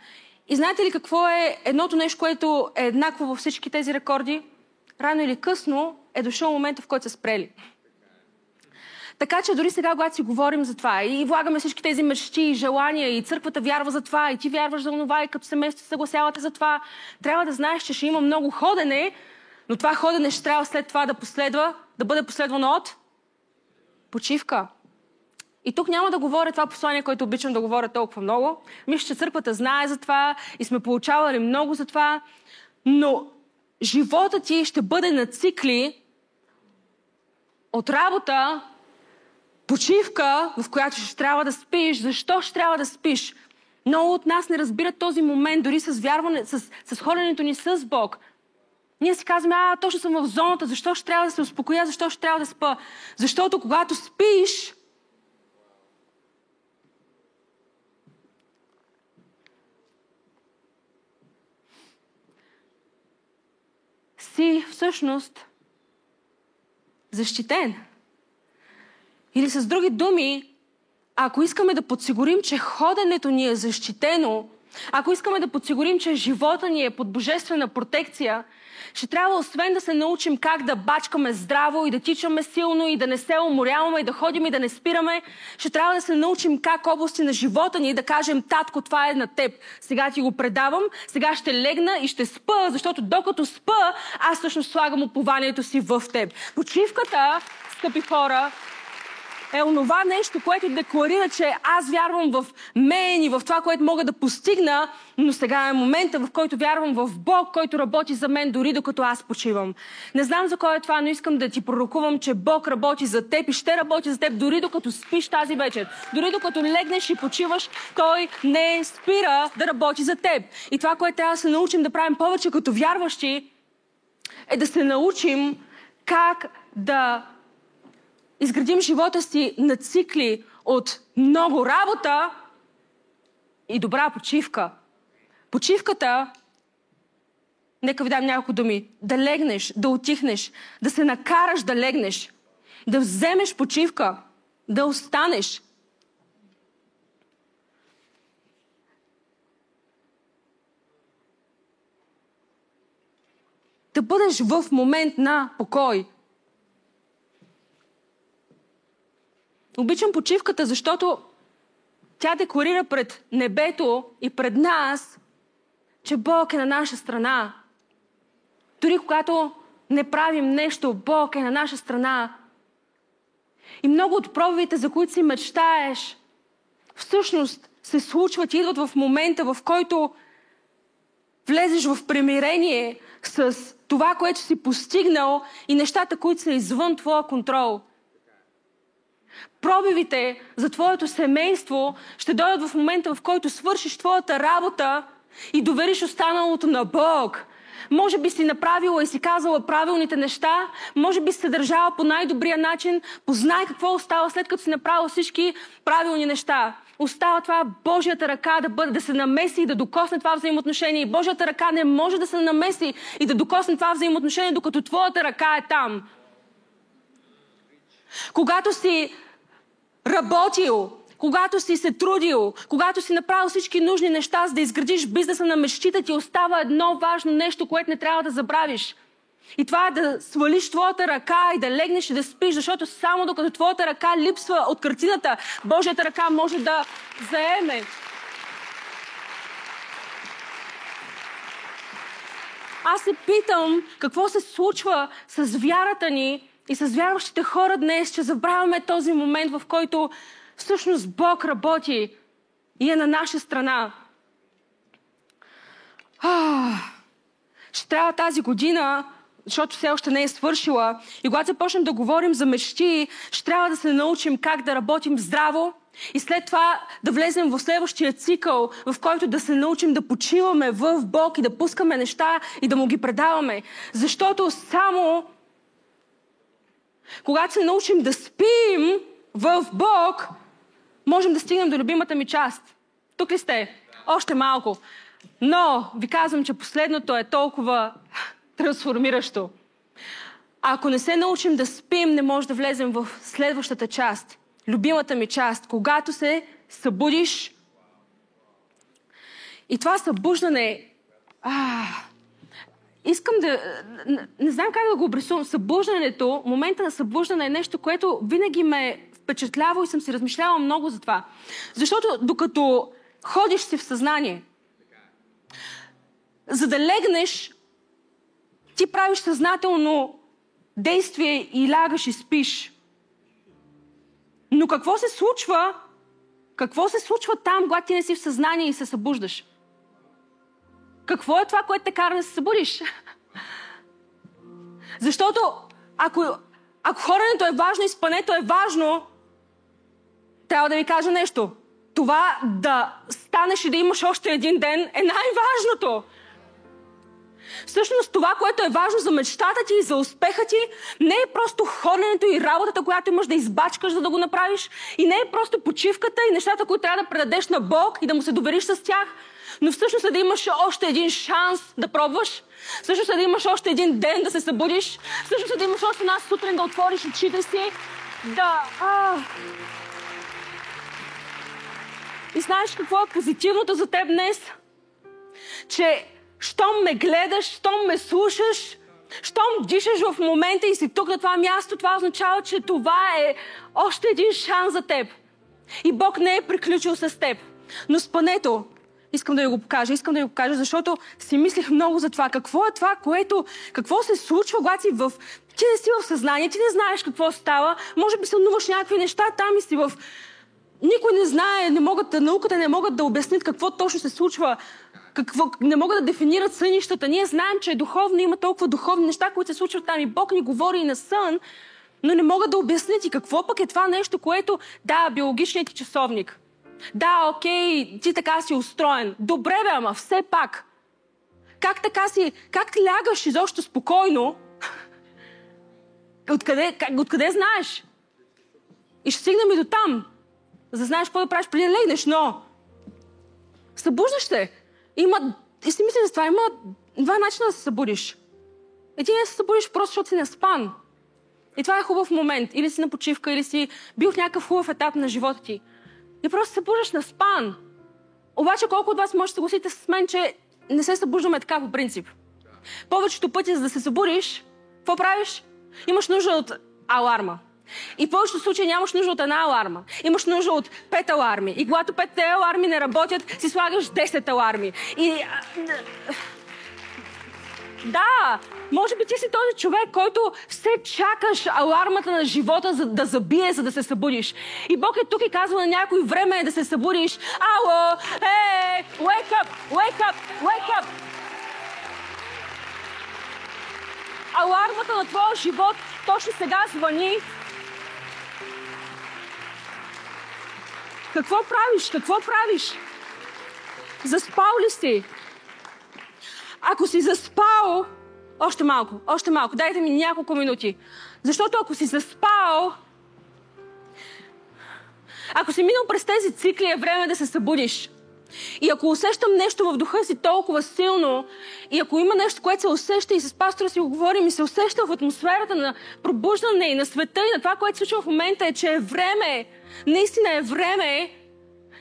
И знаете ли какво е едното нещо, което е еднакво във всички тези рекорди? Рано или късно е дошъл момента, в който са спрели. Така че дори сега, когато си говорим за това и влагаме всички тези мечти и желания и църквата вярва за това и ти вярваш за това и като семейство съгласявате за това, трябва да знаеш, че ще има много ходене, но това ходене ще трябва след това да последва, да бъде последвано от почивка. И тук няма да говоря това послание, което обичам да говоря толкова много. Мисля, че църквата знае за това и сме получавали много за това. Но живота ти ще бъде на цикли от работа, почивка, в която ще трябва да спиш. Защо ще трябва да спиш? Много от нас не разбират този момент, дори с вярване, с, с ходенето ни с Бог. Ние си казваме, а, точно съм в зоната, защо ще трябва да се успокоя, защо ще трябва да спа? Защото когато спиш, си всъщност защитен. Или с други думи, ако искаме да подсигурим, че ходенето ни е защитено, ако искаме да подсигурим, че живота ни е под божествена протекция, ще трябва освен да се научим как да бачкаме здраво и да тичаме силно и да не се уморяваме и да ходим и да не спираме, ще трябва да се научим как области на живота ни да кажем, татко, това е на теб. Сега ти го предавам, сега ще легна и ще спа, защото докато спа, аз всъщност слагам упованието си в теб. Почивката, скъпи хора, е онова нещо, което декларира, че аз вярвам в мен и в това, което мога да постигна, но сега е момента, в който вярвам в Бог, който работи за мен, дори докато аз почивам. Не знам за кой е това, но искам да ти пророкувам, че Бог работи за теб и ще работи за теб, дори докато спиш тази вечер. Дори докато легнеш и почиваш, Той не спира да работи за теб. И това, което трябва да се научим да правим повече като вярващи, е да се научим как да изградим живота си на цикли от много работа и добра почивка. Почивката, нека ви дам няколко думи, да легнеш, да отихнеш, да се накараш да легнеш, да вземеш почивка, да останеш. Да бъдеш в момент на покой. Обичам почивката, защото тя декларира пред небето и пред нас, че Бог е на наша страна. Дори когато не правим нещо, Бог е на наша страна. И много от пробивите, за които си мечтаеш, всъщност се случват и идват в момента, в който влезеш в примирение с това, което си постигнал и нещата, които са извън твоя контрол – Пробивите за твоето семейство ще дойдат в момента, в който свършиш твоята работа и довериш останалото на Бог. Може би си направила и си казала правилните неща, може би се държала по най-добрия начин, познай какво остава след като си направила всички правилни неща. Остава това Божията ръка да, бъде, да се намеси и да докосне това взаимоотношение. И Божията ръка не може да се намеси и да докосне това взаимоотношение, докато твоята ръка е там. Когато си работил, когато си се трудил, когато си направил всички нужни неща, за да изградиш бизнеса на мечтите, ти остава едно важно нещо, което не трябва да забравиш. И това е да свалиш твоята ръка и да легнеш и да спиш, защото само докато твоята ръка липсва от картината, Божията ръка може да заеме. Аз се питам какво се случва с вярата ни и с вярващите хора днес, че забравяме този момент, в който всъщност Бог работи и е на наша страна. А, ще трябва тази година, защото все още не е свършила, и когато започнем да говорим за мечти, ще трябва да се научим как да работим здраво, и след това да влезем в следващия цикъл, в който да се научим да почиваме в Бог и да пускаме неща и да му ги предаваме. Защото само когато се научим да спим в Бог, можем да стигнем до любимата ми част. Тук ли сте? Още малко. Но ви казвам, че последното е толкова трансформиращо. ако не се научим да спим, не може да влезем в следващата част. Любимата ми част. Когато се събудиш. И това събуждане. А, искам да... Не, не знам как да го обрисувам. Събуждането, момента на събуждане е нещо, което винаги ме впечатлява и съм си размишлявала много за това. Защото докато ходиш си в съзнание, за да легнеш, ти правиш съзнателно действие и лягаш и спиш. Но какво се случва? Какво се случва там, когато ти не си в съзнание и се събуждаш? Какво е това, което те кара да се събудиш? Защото ако, ако хоренето е важно и спането е важно, трябва да ви кажа нещо. Това да станеш и да имаш още един ден е най-важното. Всъщност това, което е важно за мечтата ти и за успеха ти, не е просто ходенето и работата, която имаш да избачкаш, за да го направиш. И не е просто почивката и нещата, които трябва да предадеш на Бог и да му се довериш с тях. Но всъщност е да имаш още един шанс да пробваш. Всъщност е да имаш още един ден да се събудиш. Всъщност е да имаш още една сутрин да отвориш очите си. Да. А. И знаеш какво е позитивното за теб днес? Че щом ме гледаш, щом ме слушаш, щом дишаш в момента и си тук на това място, това означава, че това е още един шанс за теб. И Бог не е приключил с теб. Но спането, искам да ви го покажа, искам да ви го покажа, защото си мислих много за това. Какво е това, което, какво се случва, когато си в... Ти не си в съзнание, ти не знаеш какво става, може би сънуваш някакви неща там и си в... Никой не знае, не могат, науката не могат да обяснят какво точно се случва какво, не могат да дефинират сънищата. Ние знаем, че е духовно, има толкова духовни неща, които се случват там и Бог ни говори и на сън, но не могат да обяснят и какво пък е това нещо, което, да, биологичният ти часовник. Да, окей, ти така си устроен. Добре бе, ама все пак. Как така си, как лягаш изобщо спокойно? Откъде, как, откъде знаеш? И ще стигнем и до там, за да знаеш какво да правиш преди да легнеш, но събуждаш се. Има, и си мисля за това, има два начина да се събудиш. Един е да се събудиш просто, защото си неспан. И това е хубав момент. Или си на почивка, или си бил в някакъв хубав етап на живота ти. И просто се събуждаш на спан. Обаче колко от вас може да съгласите с мен, че не се събуждаме така по принцип? Повечето пъти, за да се събудиш, какво правиш? Имаш нужда от аларма. И в повечето случаи нямаш нужда от една аларма. Имаш нужда от пет аларми. И когато петте аларми не работят, си слагаш 10 аларми. И... Да, може би ти си този човек, който все чакаш алармата на живота за да забие, за да се събудиш. И Бог е тук и казва на някой време е да се събудиш. Ало, ей, wake up, wake up, wake up. Алармата на твоя живот точно сега звъни Какво правиш? Какво правиш? Заспал ли си? Ако си заспал, още малко, още малко, дайте ми няколко минути. Защото ако си заспал, ако си минал през тези цикли, е време да се събудиш. И ако усещам нещо в духа си толкова силно, и ако има нещо, което се усеща и с пастора си го говорим и се усеща в атмосферата на пробуждане и на света и на това, което се случва в момента, е, че е време, наистина е време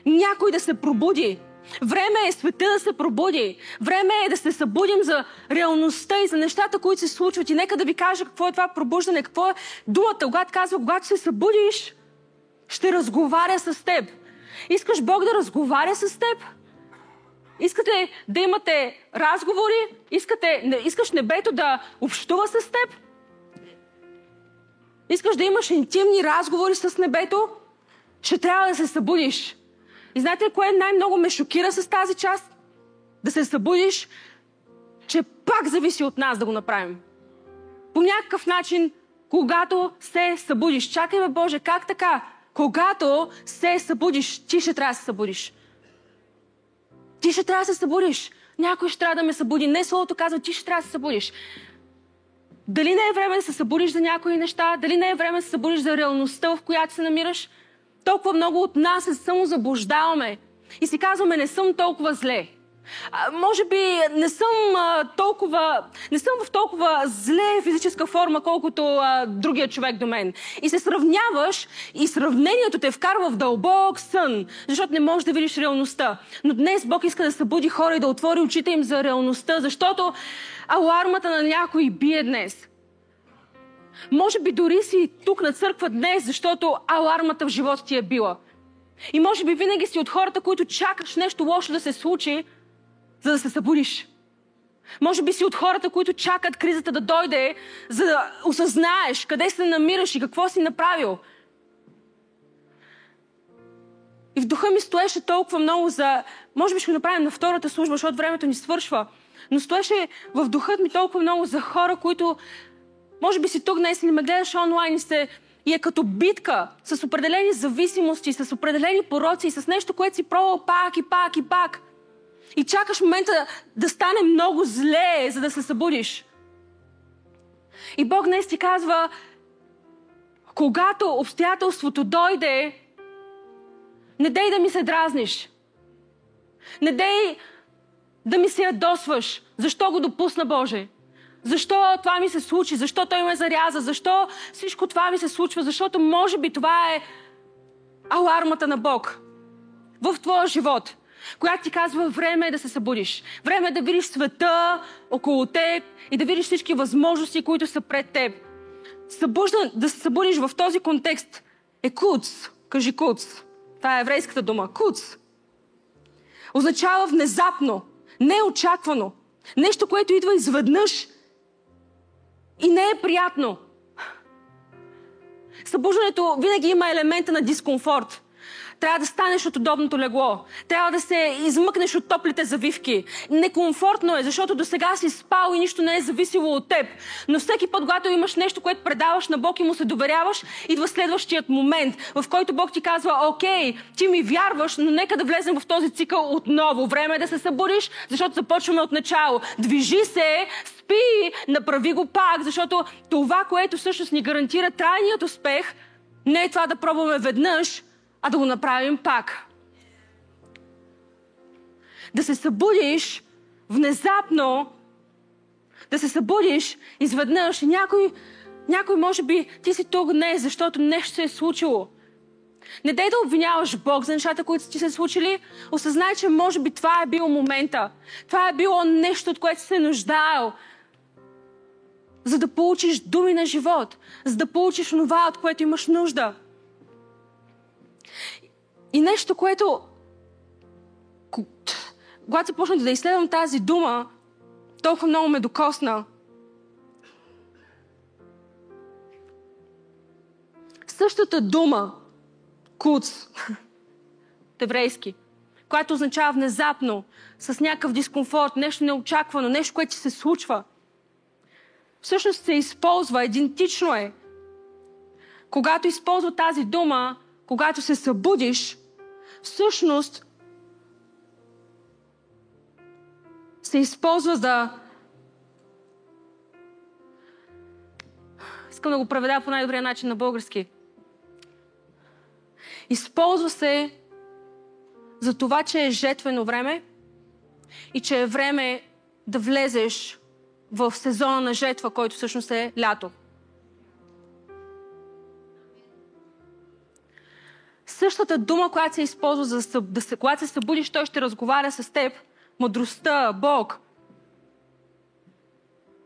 някой да се пробуди. Време е света да се пробуди. Време е да се събудим за реалността и за нещата, които се случват. И нека да ви кажа какво е това пробуждане, какво е думата, когато казва, когато се събудиш, ще разговаря с теб. Искаш Бог да разговаря с теб? Искате да имате разговори? Искате, искаш небето да общува с теб? Искаш да имаш интимни разговори с небето? Ще трябва да се събудиш. И знаете ли, кое най-много ме шокира с тази част? Да се събудиш, че пак зависи от нас да го направим. По някакъв начин, когато се събудиш, чакай ме Боже, как така? Когато се събудиш, ти ще трябва да се събудиш. Ти ще трябва да се събудиш. Някой ще трябва да ме събуди. Не словото казва, ти ще трябва да се събудиш. Дали не е време да се събудиш за някои неща? Дали не е време да се събудиш за реалността, в която се намираш? Толкова много от нас се самозаблуждаваме и си казваме, не съм толкова зле. А, може би не съм а, толкова, не съм в толкова зле физическа форма, колкото а, другия човек до мен. И се сравняваш и сравнението те вкарва в дълбок сън, защото не можеш да видиш реалността. Но днес Бог иска да събуди хора и да отвори очите им за реалността, защото алармата на някой бие днес. Може би дори си тук на църква днес, защото алармата в живота ти е била. И може би винаги си от хората, които чакаш нещо лошо да се случи, за да се събудиш. Може би си от хората, които чакат кризата да дойде, за да осъзнаеш къде се намираш и какво си направил. И в духа ми стоеше толкова много за... Може би ще го направим на втората служба, защото времето ни свършва. Но стоеше в духът ми толкова много за хора, които... Може би си тук днес или ме гледаш онлайн и сте и е като битка с определени зависимости, с определени пороци, с нещо, което си пробвал пак и пак и пак. И чакаш момента да стане много зле, за да се събудиш. И Бог днес ти казва, когато обстоятелството дойде, не дей да ми се дразниш. Не дей да ми се ядосваш. Защо го допусна Боже? Защо това ми се случи? Защо той ме заряза? Защо всичко това ми се случва? Защото може би това е алармата на Бог в твоя живот, която ти казва време е да се събудиш. Време е да видиш света около теб и да видиш всички възможности, които са пред теб. Събужда, да се събудиш в този контекст е куц. Кажи куц. Това е еврейската дума. Куц. Означава внезапно, неочаквано. Нещо, което идва изведнъж и не е приятно. Събуждането винаги има елемента на дискомфорт. Трябва да станеш от удобното легло. Трябва да се измъкнеш от топлите завивки. Некомфортно е, защото до сега си спал и нищо не е зависило от теб. Но всеки път, когато имаш нещо, което предаваш на Бог и му се доверяваш, идва следващият момент, в който Бог ти казва, окей, ти ми вярваш, но нека да влезем в този цикъл отново. Време е да се събудиш, защото започваме от начало. Движи се, спи, направи го пак, защото това, което всъщност ни гарантира трайният успех, не е това да пробваме веднъж, а да го направим пак. Да се събудиш внезапно, да се събудиш изведнъж и някой, някой може би ти си тук днес, защото нещо се е случило. Не дай да обвиняваш Бог за нещата, които ти се случили. Осъзнай, че може би това е било момента. Това е било нещо, от което си се нуждаел. За да получиш думи на живот. За да получиш това, от което имаш нужда. И нещо, което когато започнах да изследвам тази дума, толкова много ме докосна. Същата дума, куц, еврейски, която означава внезапно, с някакъв дискомфорт, нещо неочаквано, нещо, което се случва, всъщност се използва, идентично е. Когато използва тази дума, когато се събудиш, всъщност се използва за... Искам да го преведа по най-добрия начин на български. Използва се за това, че е жетвено време и че е време да влезеш в сезона на жетва, който всъщност е лято. Същата дума, която се използва, за да се, когато се събудиш, той ще разговаря с теб. Мъдростта, Бог,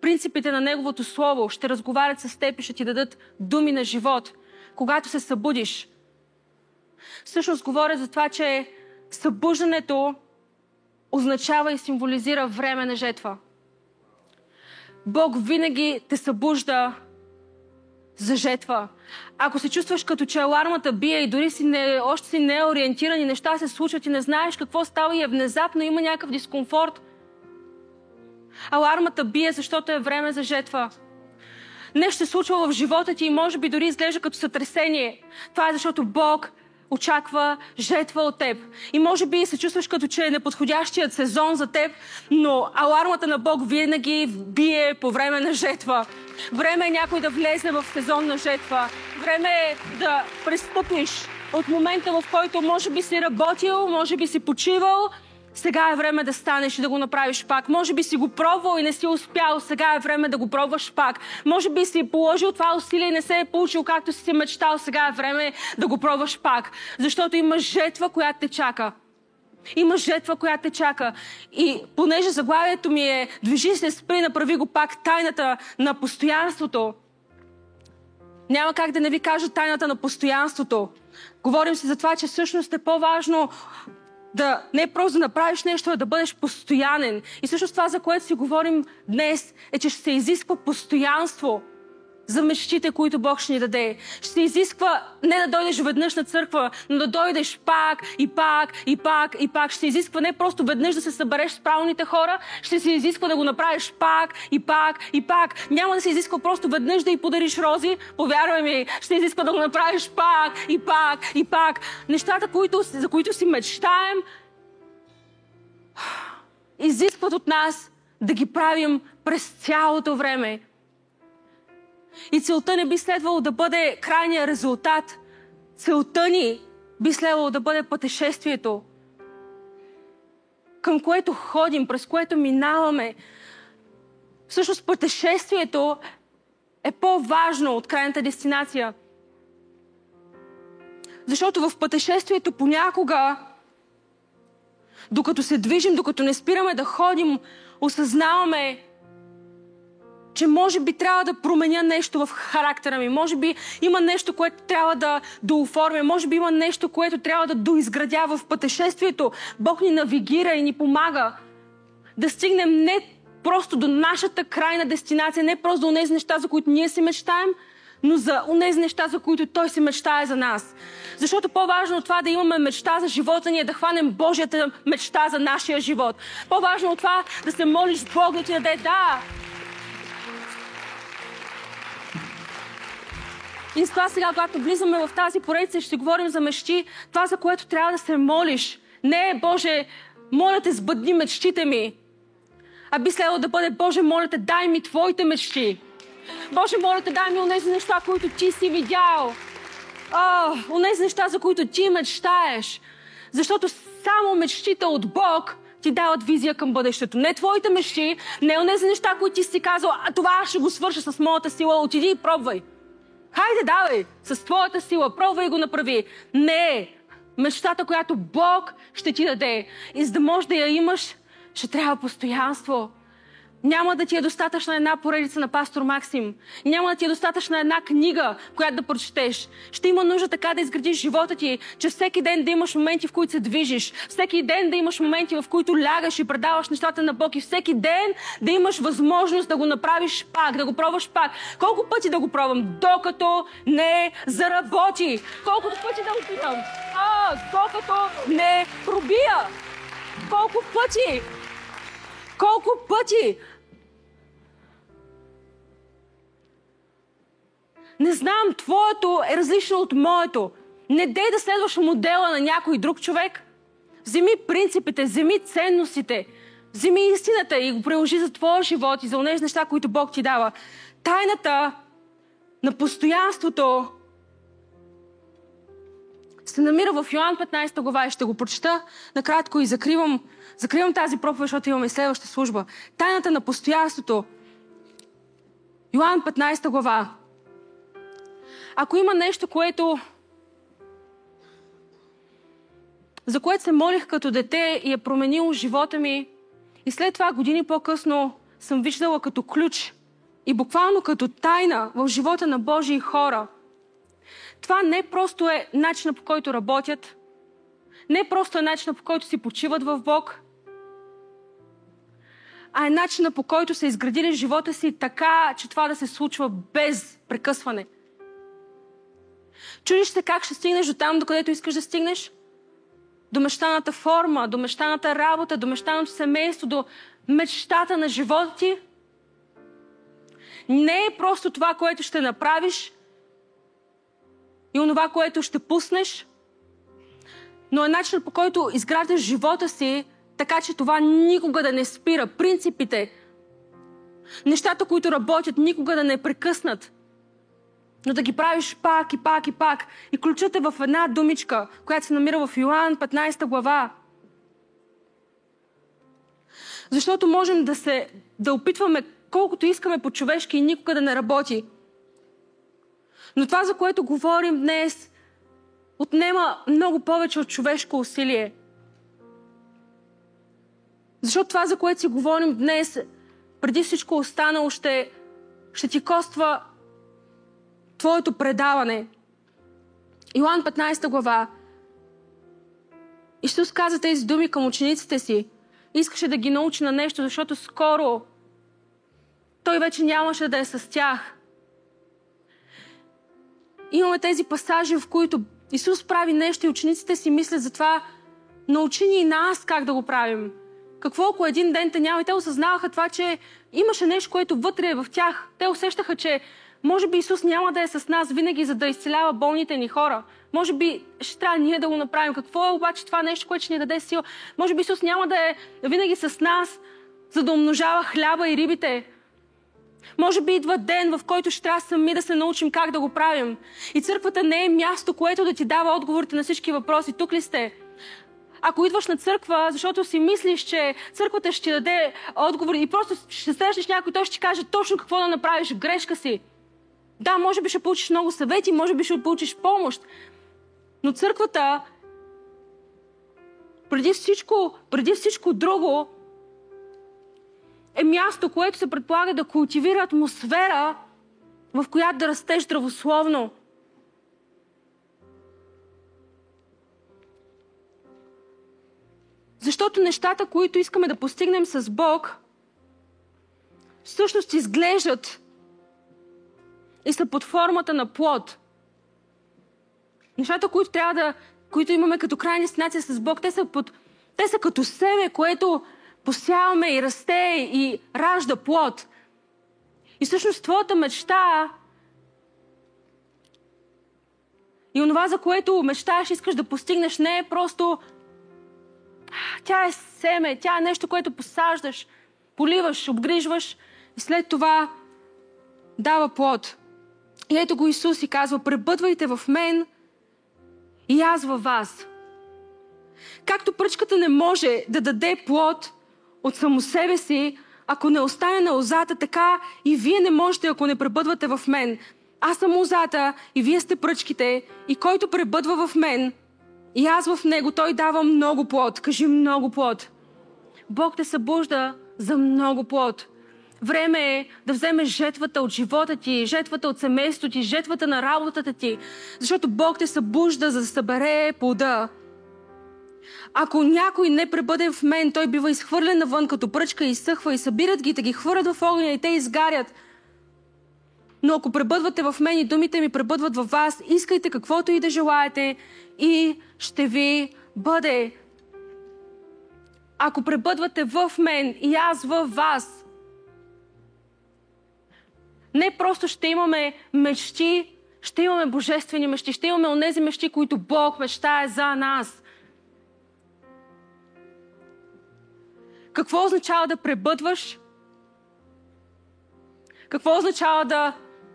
принципите на Неговото Слово ще разговарят с теб и ще ти дадат думи на живот. Когато се събудиш, всъщност говоря за това, че събуждането означава и символизира време на жетва. Бог винаги те събужда за жетва. Ако се чувстваш като че алармата бие и дори си не, още си не и неща се случват и не знаеш какво става и е внезапно има някакъв дискомфорт, алармата бие, защото е време за жетва. Нещо се случва в живота ти и може би дори изглежда като сътресение. Това е защото Бог очаква жетва от теб. И може би се чувстваш като че е неподходящият сезон за теб, но алармата на Бог винаги бие по време на жетва. Време е някой да влезе в сезон на жетва. Време е да пристъпиш от момента, в който може би си работил, може би си почивал, сега е време да станеш и да го направиш пак. Може би си го пробвал и не си успял, сега е време да го пробваш пак. Може би си положил това усилие и не се е получил както си си мечтал, сега е време да го пробваш пак. Защото има жетва, която те чака. Има жетва, която те чака. И понеже заглавието ми е Движи се, спри, направи го пак тайната на постоянството. Няма как да не ви кажа тайната на постоянството. Говорим си за това, че всъщност е по-важно да не просто да направиш нещо, а да бъдеш постоянен. И всъщност това, за което си говорим днес, е, че ще се изисква постоянство – за мечтите, които Бог ще ни даде. Ще изисква не да дойдеш веднъж на църква, но да дойдеш пак и пак и пак и пак. Ще изисква не просто веднъж да се събереш с правилните хора, ще се изисква да го направиш пак и пак и пак. Няма да се изисква просто веднъж да й подариш рози, повярвай ми, ще изисква да го направиш пак и пак и пак. Нещата, които, за които си мечтаем, изискват от нас да ги правим през цялото време. И целта не би следвало да бъде крайния резултат. Целта ни би следвало да бъде пътешествието, към което ходим, през което минаваме. Всъщност пътешествието е по-важно от крайната дестинация. Защото в пътешествието понякога, докато се движим, докато не спираме да ходим, осъзнаваме, че може би трябва да променя нещо в характера ми. Може би има нещо, което трябва да дооформя. Може би има нещо, което трябва да доизградя в пътешествието. Бог ни навигира и ни помага да стигнем не просто до нашата крайна дестинация, не просто до тези неща, за които ние си мечтаем, но за тези неща, за които Той си мечтае за нас. Защото по-важно от това да имаме мечта за живота ни е да хванем Божията мечта за нашия живот. По-важно от това да се молиш Бог да ти даде да, И с това сега, когато влизаме в тази поредица, ще говорим за мечти. Това, за което трябва да се молиш, не Боже, моля те, сбъдни мечтите ми. А би следвало да бъде, Боже, моля те, дай ми твоите мечти. Боже, моля те, дай ми онези неща, които ти си видял. А, онези неща, за които ти мечтаеш. Защото само мечтите от Бог ти дават визия към бъдещето. Не твоите мечти, не онези неща, които ти си казал, а това ще го свърша с моята сила. Отиди и пробвай. Хайде, давай, с твоята сила, пробвай го направи. Не, мечтата, която Бог ще ти даде. И за да можеш да я имаш, ще трябва постоянство. Няма да ти е достатъчна една поредица на пастор Максим. Няма да ти е достатъчна една книга, която да прочетеш. Ще има нужда така да изградиш живота ти, че всеки ден да имаш моменти, в които се движиш. Всеки ден да имаш моменти, в които лягаш и предаваш нещата на Бог. И всеки ден да имаш възможност да го направиш пак, да го пробваш пак. Колко пъти да го пробвам, докато не заработи. Колкото пъти да го питам. А, докато не пробия. Колко пъти колко пъти? Не знам, твоето е различно от моето. Не дей да следваш модела на някой друг човек. Вземи принципите, вземи ценностите, вземи истината и го приложи за твоя живот и за тези неща, които Бог ти дава. Тайната на постоянството се намира в Йоан 15 глава и ще го прочета накратко и закривам Закривам тази проповед, защото имаме следваща служба. Тайната на постоянството. Йоан 15 глава. Ако има нещо, което за което се молих като дете и е променило живота ми, и след това години по-късно съм виждала като ключ и буквално като тайна в живота на Божии хора. Това не просто е начина по който работят, не просто е начина по който си почиват в Бог, а е начина по който са изградили живота си така, че това да се случва без прекъсване. Чудиш се как ще стигнеш до там, докъдето искаш да стигнеш? До мечтаната форма, до мечтаната работа, до мечтаното семейство, до мечтата на живота ти? Не е просто това, което ще направиш и онова, което ще пуснеш, но е начинът по който изграждаш живота си, така че това никога да не спира. Принципите, нещата, които работят, никога да не прекъснат. Но да ги правиш пак и пак и пак. И ключът е в една думичка, която се намира в Йоан 15 глава. Защото можем да се да опитваме колкото искаме по човешки и никога да не работи. Но това, за което говорим днес, отнема много повече от човешко усилие. Защото това, за което си говорим днес, преди всичко останало, ще, ще ти коства твоето предаване. Йоан 15 глава. Исус каза тези думи към учениците си. Искаше да ги научи на нещо, защото скоро той вече нямаше да е с тях. Имаме тези пасажи, в които Исус прави нещо и учениците си мислят за това, научи ни и нас как да го правим. Какво ако един ден те няма? И те осъзнаваха това, че имаше нещо, което вътре е в тях. Те усещаха, че може би Исус няма да е с нас винаги, за да изцелява болните ни хора. Може би ще трябва ние да го направим. Какво е обаче това нещо, което ще ни даде сила? Може би Исус няма да е винаги с нас, за да умножава хляба и рибите. Може би идва ден, в който ще трябва сами да се научим как да го правим. И църквата не е място, което да ти дава отговорите на всички въпроси. Тук ли сте? Ако идваш на църква, защото си мислиш, че църквата ще даде отговори и просто ще срещнеш някой, той ще ти каже точно какво да направиш, грешка си. Да, може би ще получиш много съвети, може би ще получиш помощ. Но църквата, преди всичко, преди всичко друго, е място, което се предполага да култивира атмосфера, в която да растеш здравословно. Защото нещата, които искаме да постигнем с Бог, всъщност изглеждат и са под формата на плод. Нещата, които трябва да, които имаме като крайна дестинация с Бог, те са, под, те са като семе, което посяваме и расте и ражда плод. И всъщност твоята мечта и онова, за което мечтаеш, искаш да постигнеш, не е просто тя е семе, тя е нещо, което посаждаш, поливаш, обгрижваш и след това дава плод. И ето го Исус и казва, пребъдвайте в мен и аз във вас. Както пръчката не може да даде плод от само себе си, ако не остане на озата, така и вие не можете, ако не пребъдвате в мен. Аз съм озата и вие сте пръчките и който пребъдва в мен и аз в него, той дава много плод. Кажи много плод. Бог те събужда за много плод. Време е да вземеш жетвата от живота ти, жетвата от семейството ти, жетвата на работата ти, защото Бог те събужда за да събере плода. Ако някой не пребъде в мен, той бива изхвърлен навън като пръчка и изсъхва и събират ги, да ги хвърлят в огъня и те изгарят. Но ако пребъдвате в мен и думите ми пребъдват във вас, искайте каквото и да желаете и ще ви бъде. Ако пребъдвате в мен и аз в вас, не просто ще имаме мечти, ще имаме божествени мечти, ще имаме онези мечти, които Бог мечтае за нас. Какво означава да пребъдваш? Какво означава да...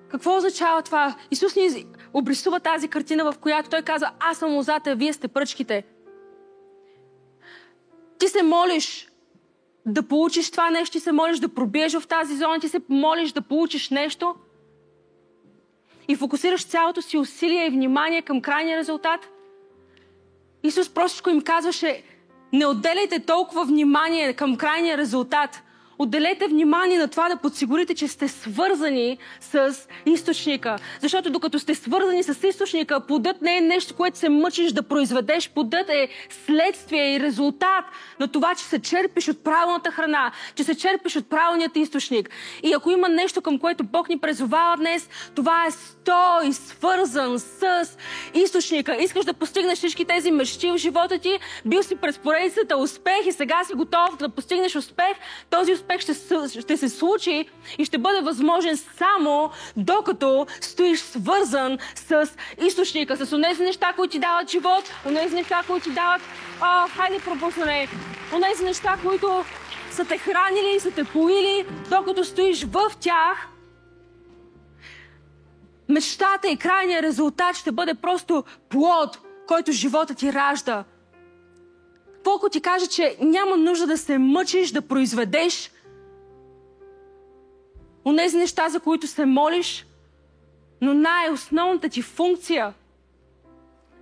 Какво означава това? Исус ни обрисува тази картина, в която Той казва, аз съм лозата, вие сте пръчките. Ти се молиш да получиш това нещо, ти се молиш да пробиеш в тази зона, ти се молиш да получиш нещо и фокусираш цялото си усилие и внимание към крайния резултат. Исус простичко им казваше, не отделяйте толкова внимание към крайния резултат – Отделете внимание на това да подсигурите, че сте свързани с източника. Защото докато сте свързани с източника, плодът не е нещо, което се мъчиш да произведеш. Плодът е следствие и резултат на това, че се черпиш от правилната храна, че се черпиш от правилният източник. И ако има нещо, към което Бог ни презовава днес, това е стой свързан с източника. Искаш да постигнеш всички тези мечти в живота ти, бил си през поредицата успех и сега си готов да постигнеш успех. Този успех ще, ще се случи и ще бъде възможен само докато стоиш свързан с източника, с онези неща, които ти дават живот, онези неща, които ти дават, а, хайде пропуснане, онези неща, които са те хранили, са те поили, докато стоиш в тях, мечтата и крайният резултат ще бъде просто плод, който живота ти ражда. какво ако ти каже, че няма нужда да се мъчиш, да произведеш онези неща, за които се молиш, но най-основната ти функция,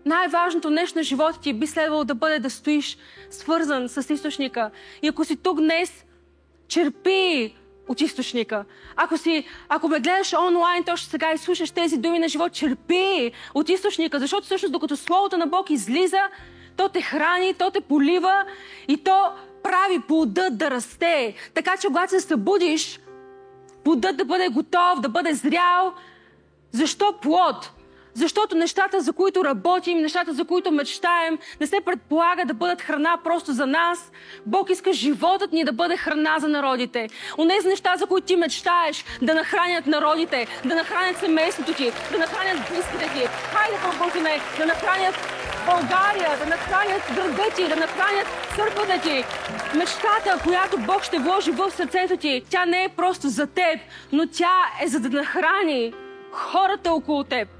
най-важното нещо на живота ти би следвало да бъде да стоиш свързан с източника. И ако си тук днес, черпи от източника. Ако, си, ако ме гледаш онлайн точно сега и слушаш тези думи на живот, черпи от източника, защото всъщност докато Словото на Бог излиза, то те храни, то те полива и то прави плодът да расте. Така че когато се събудиш, плодът да бъде готов, да бъде зрял. Защо плод? Защото нещата, за които работим, нещата, за които мечтаем, не се предполага да бъдат храна просто за нас. Бог иска животът ни да бъде храна за народите. Онези неща, за които ти мечтаеш, да нахранят народите, да нахранят семейството ти, да нахранят близките ти. Хайде, Богоне, да нахранят България, да нахранят града ти, да нахранят църквата ти. Мечтата, която Бог ще вложи в сърцето ти, тя не е просто за теб, но тя е за да нахрани хората около теб.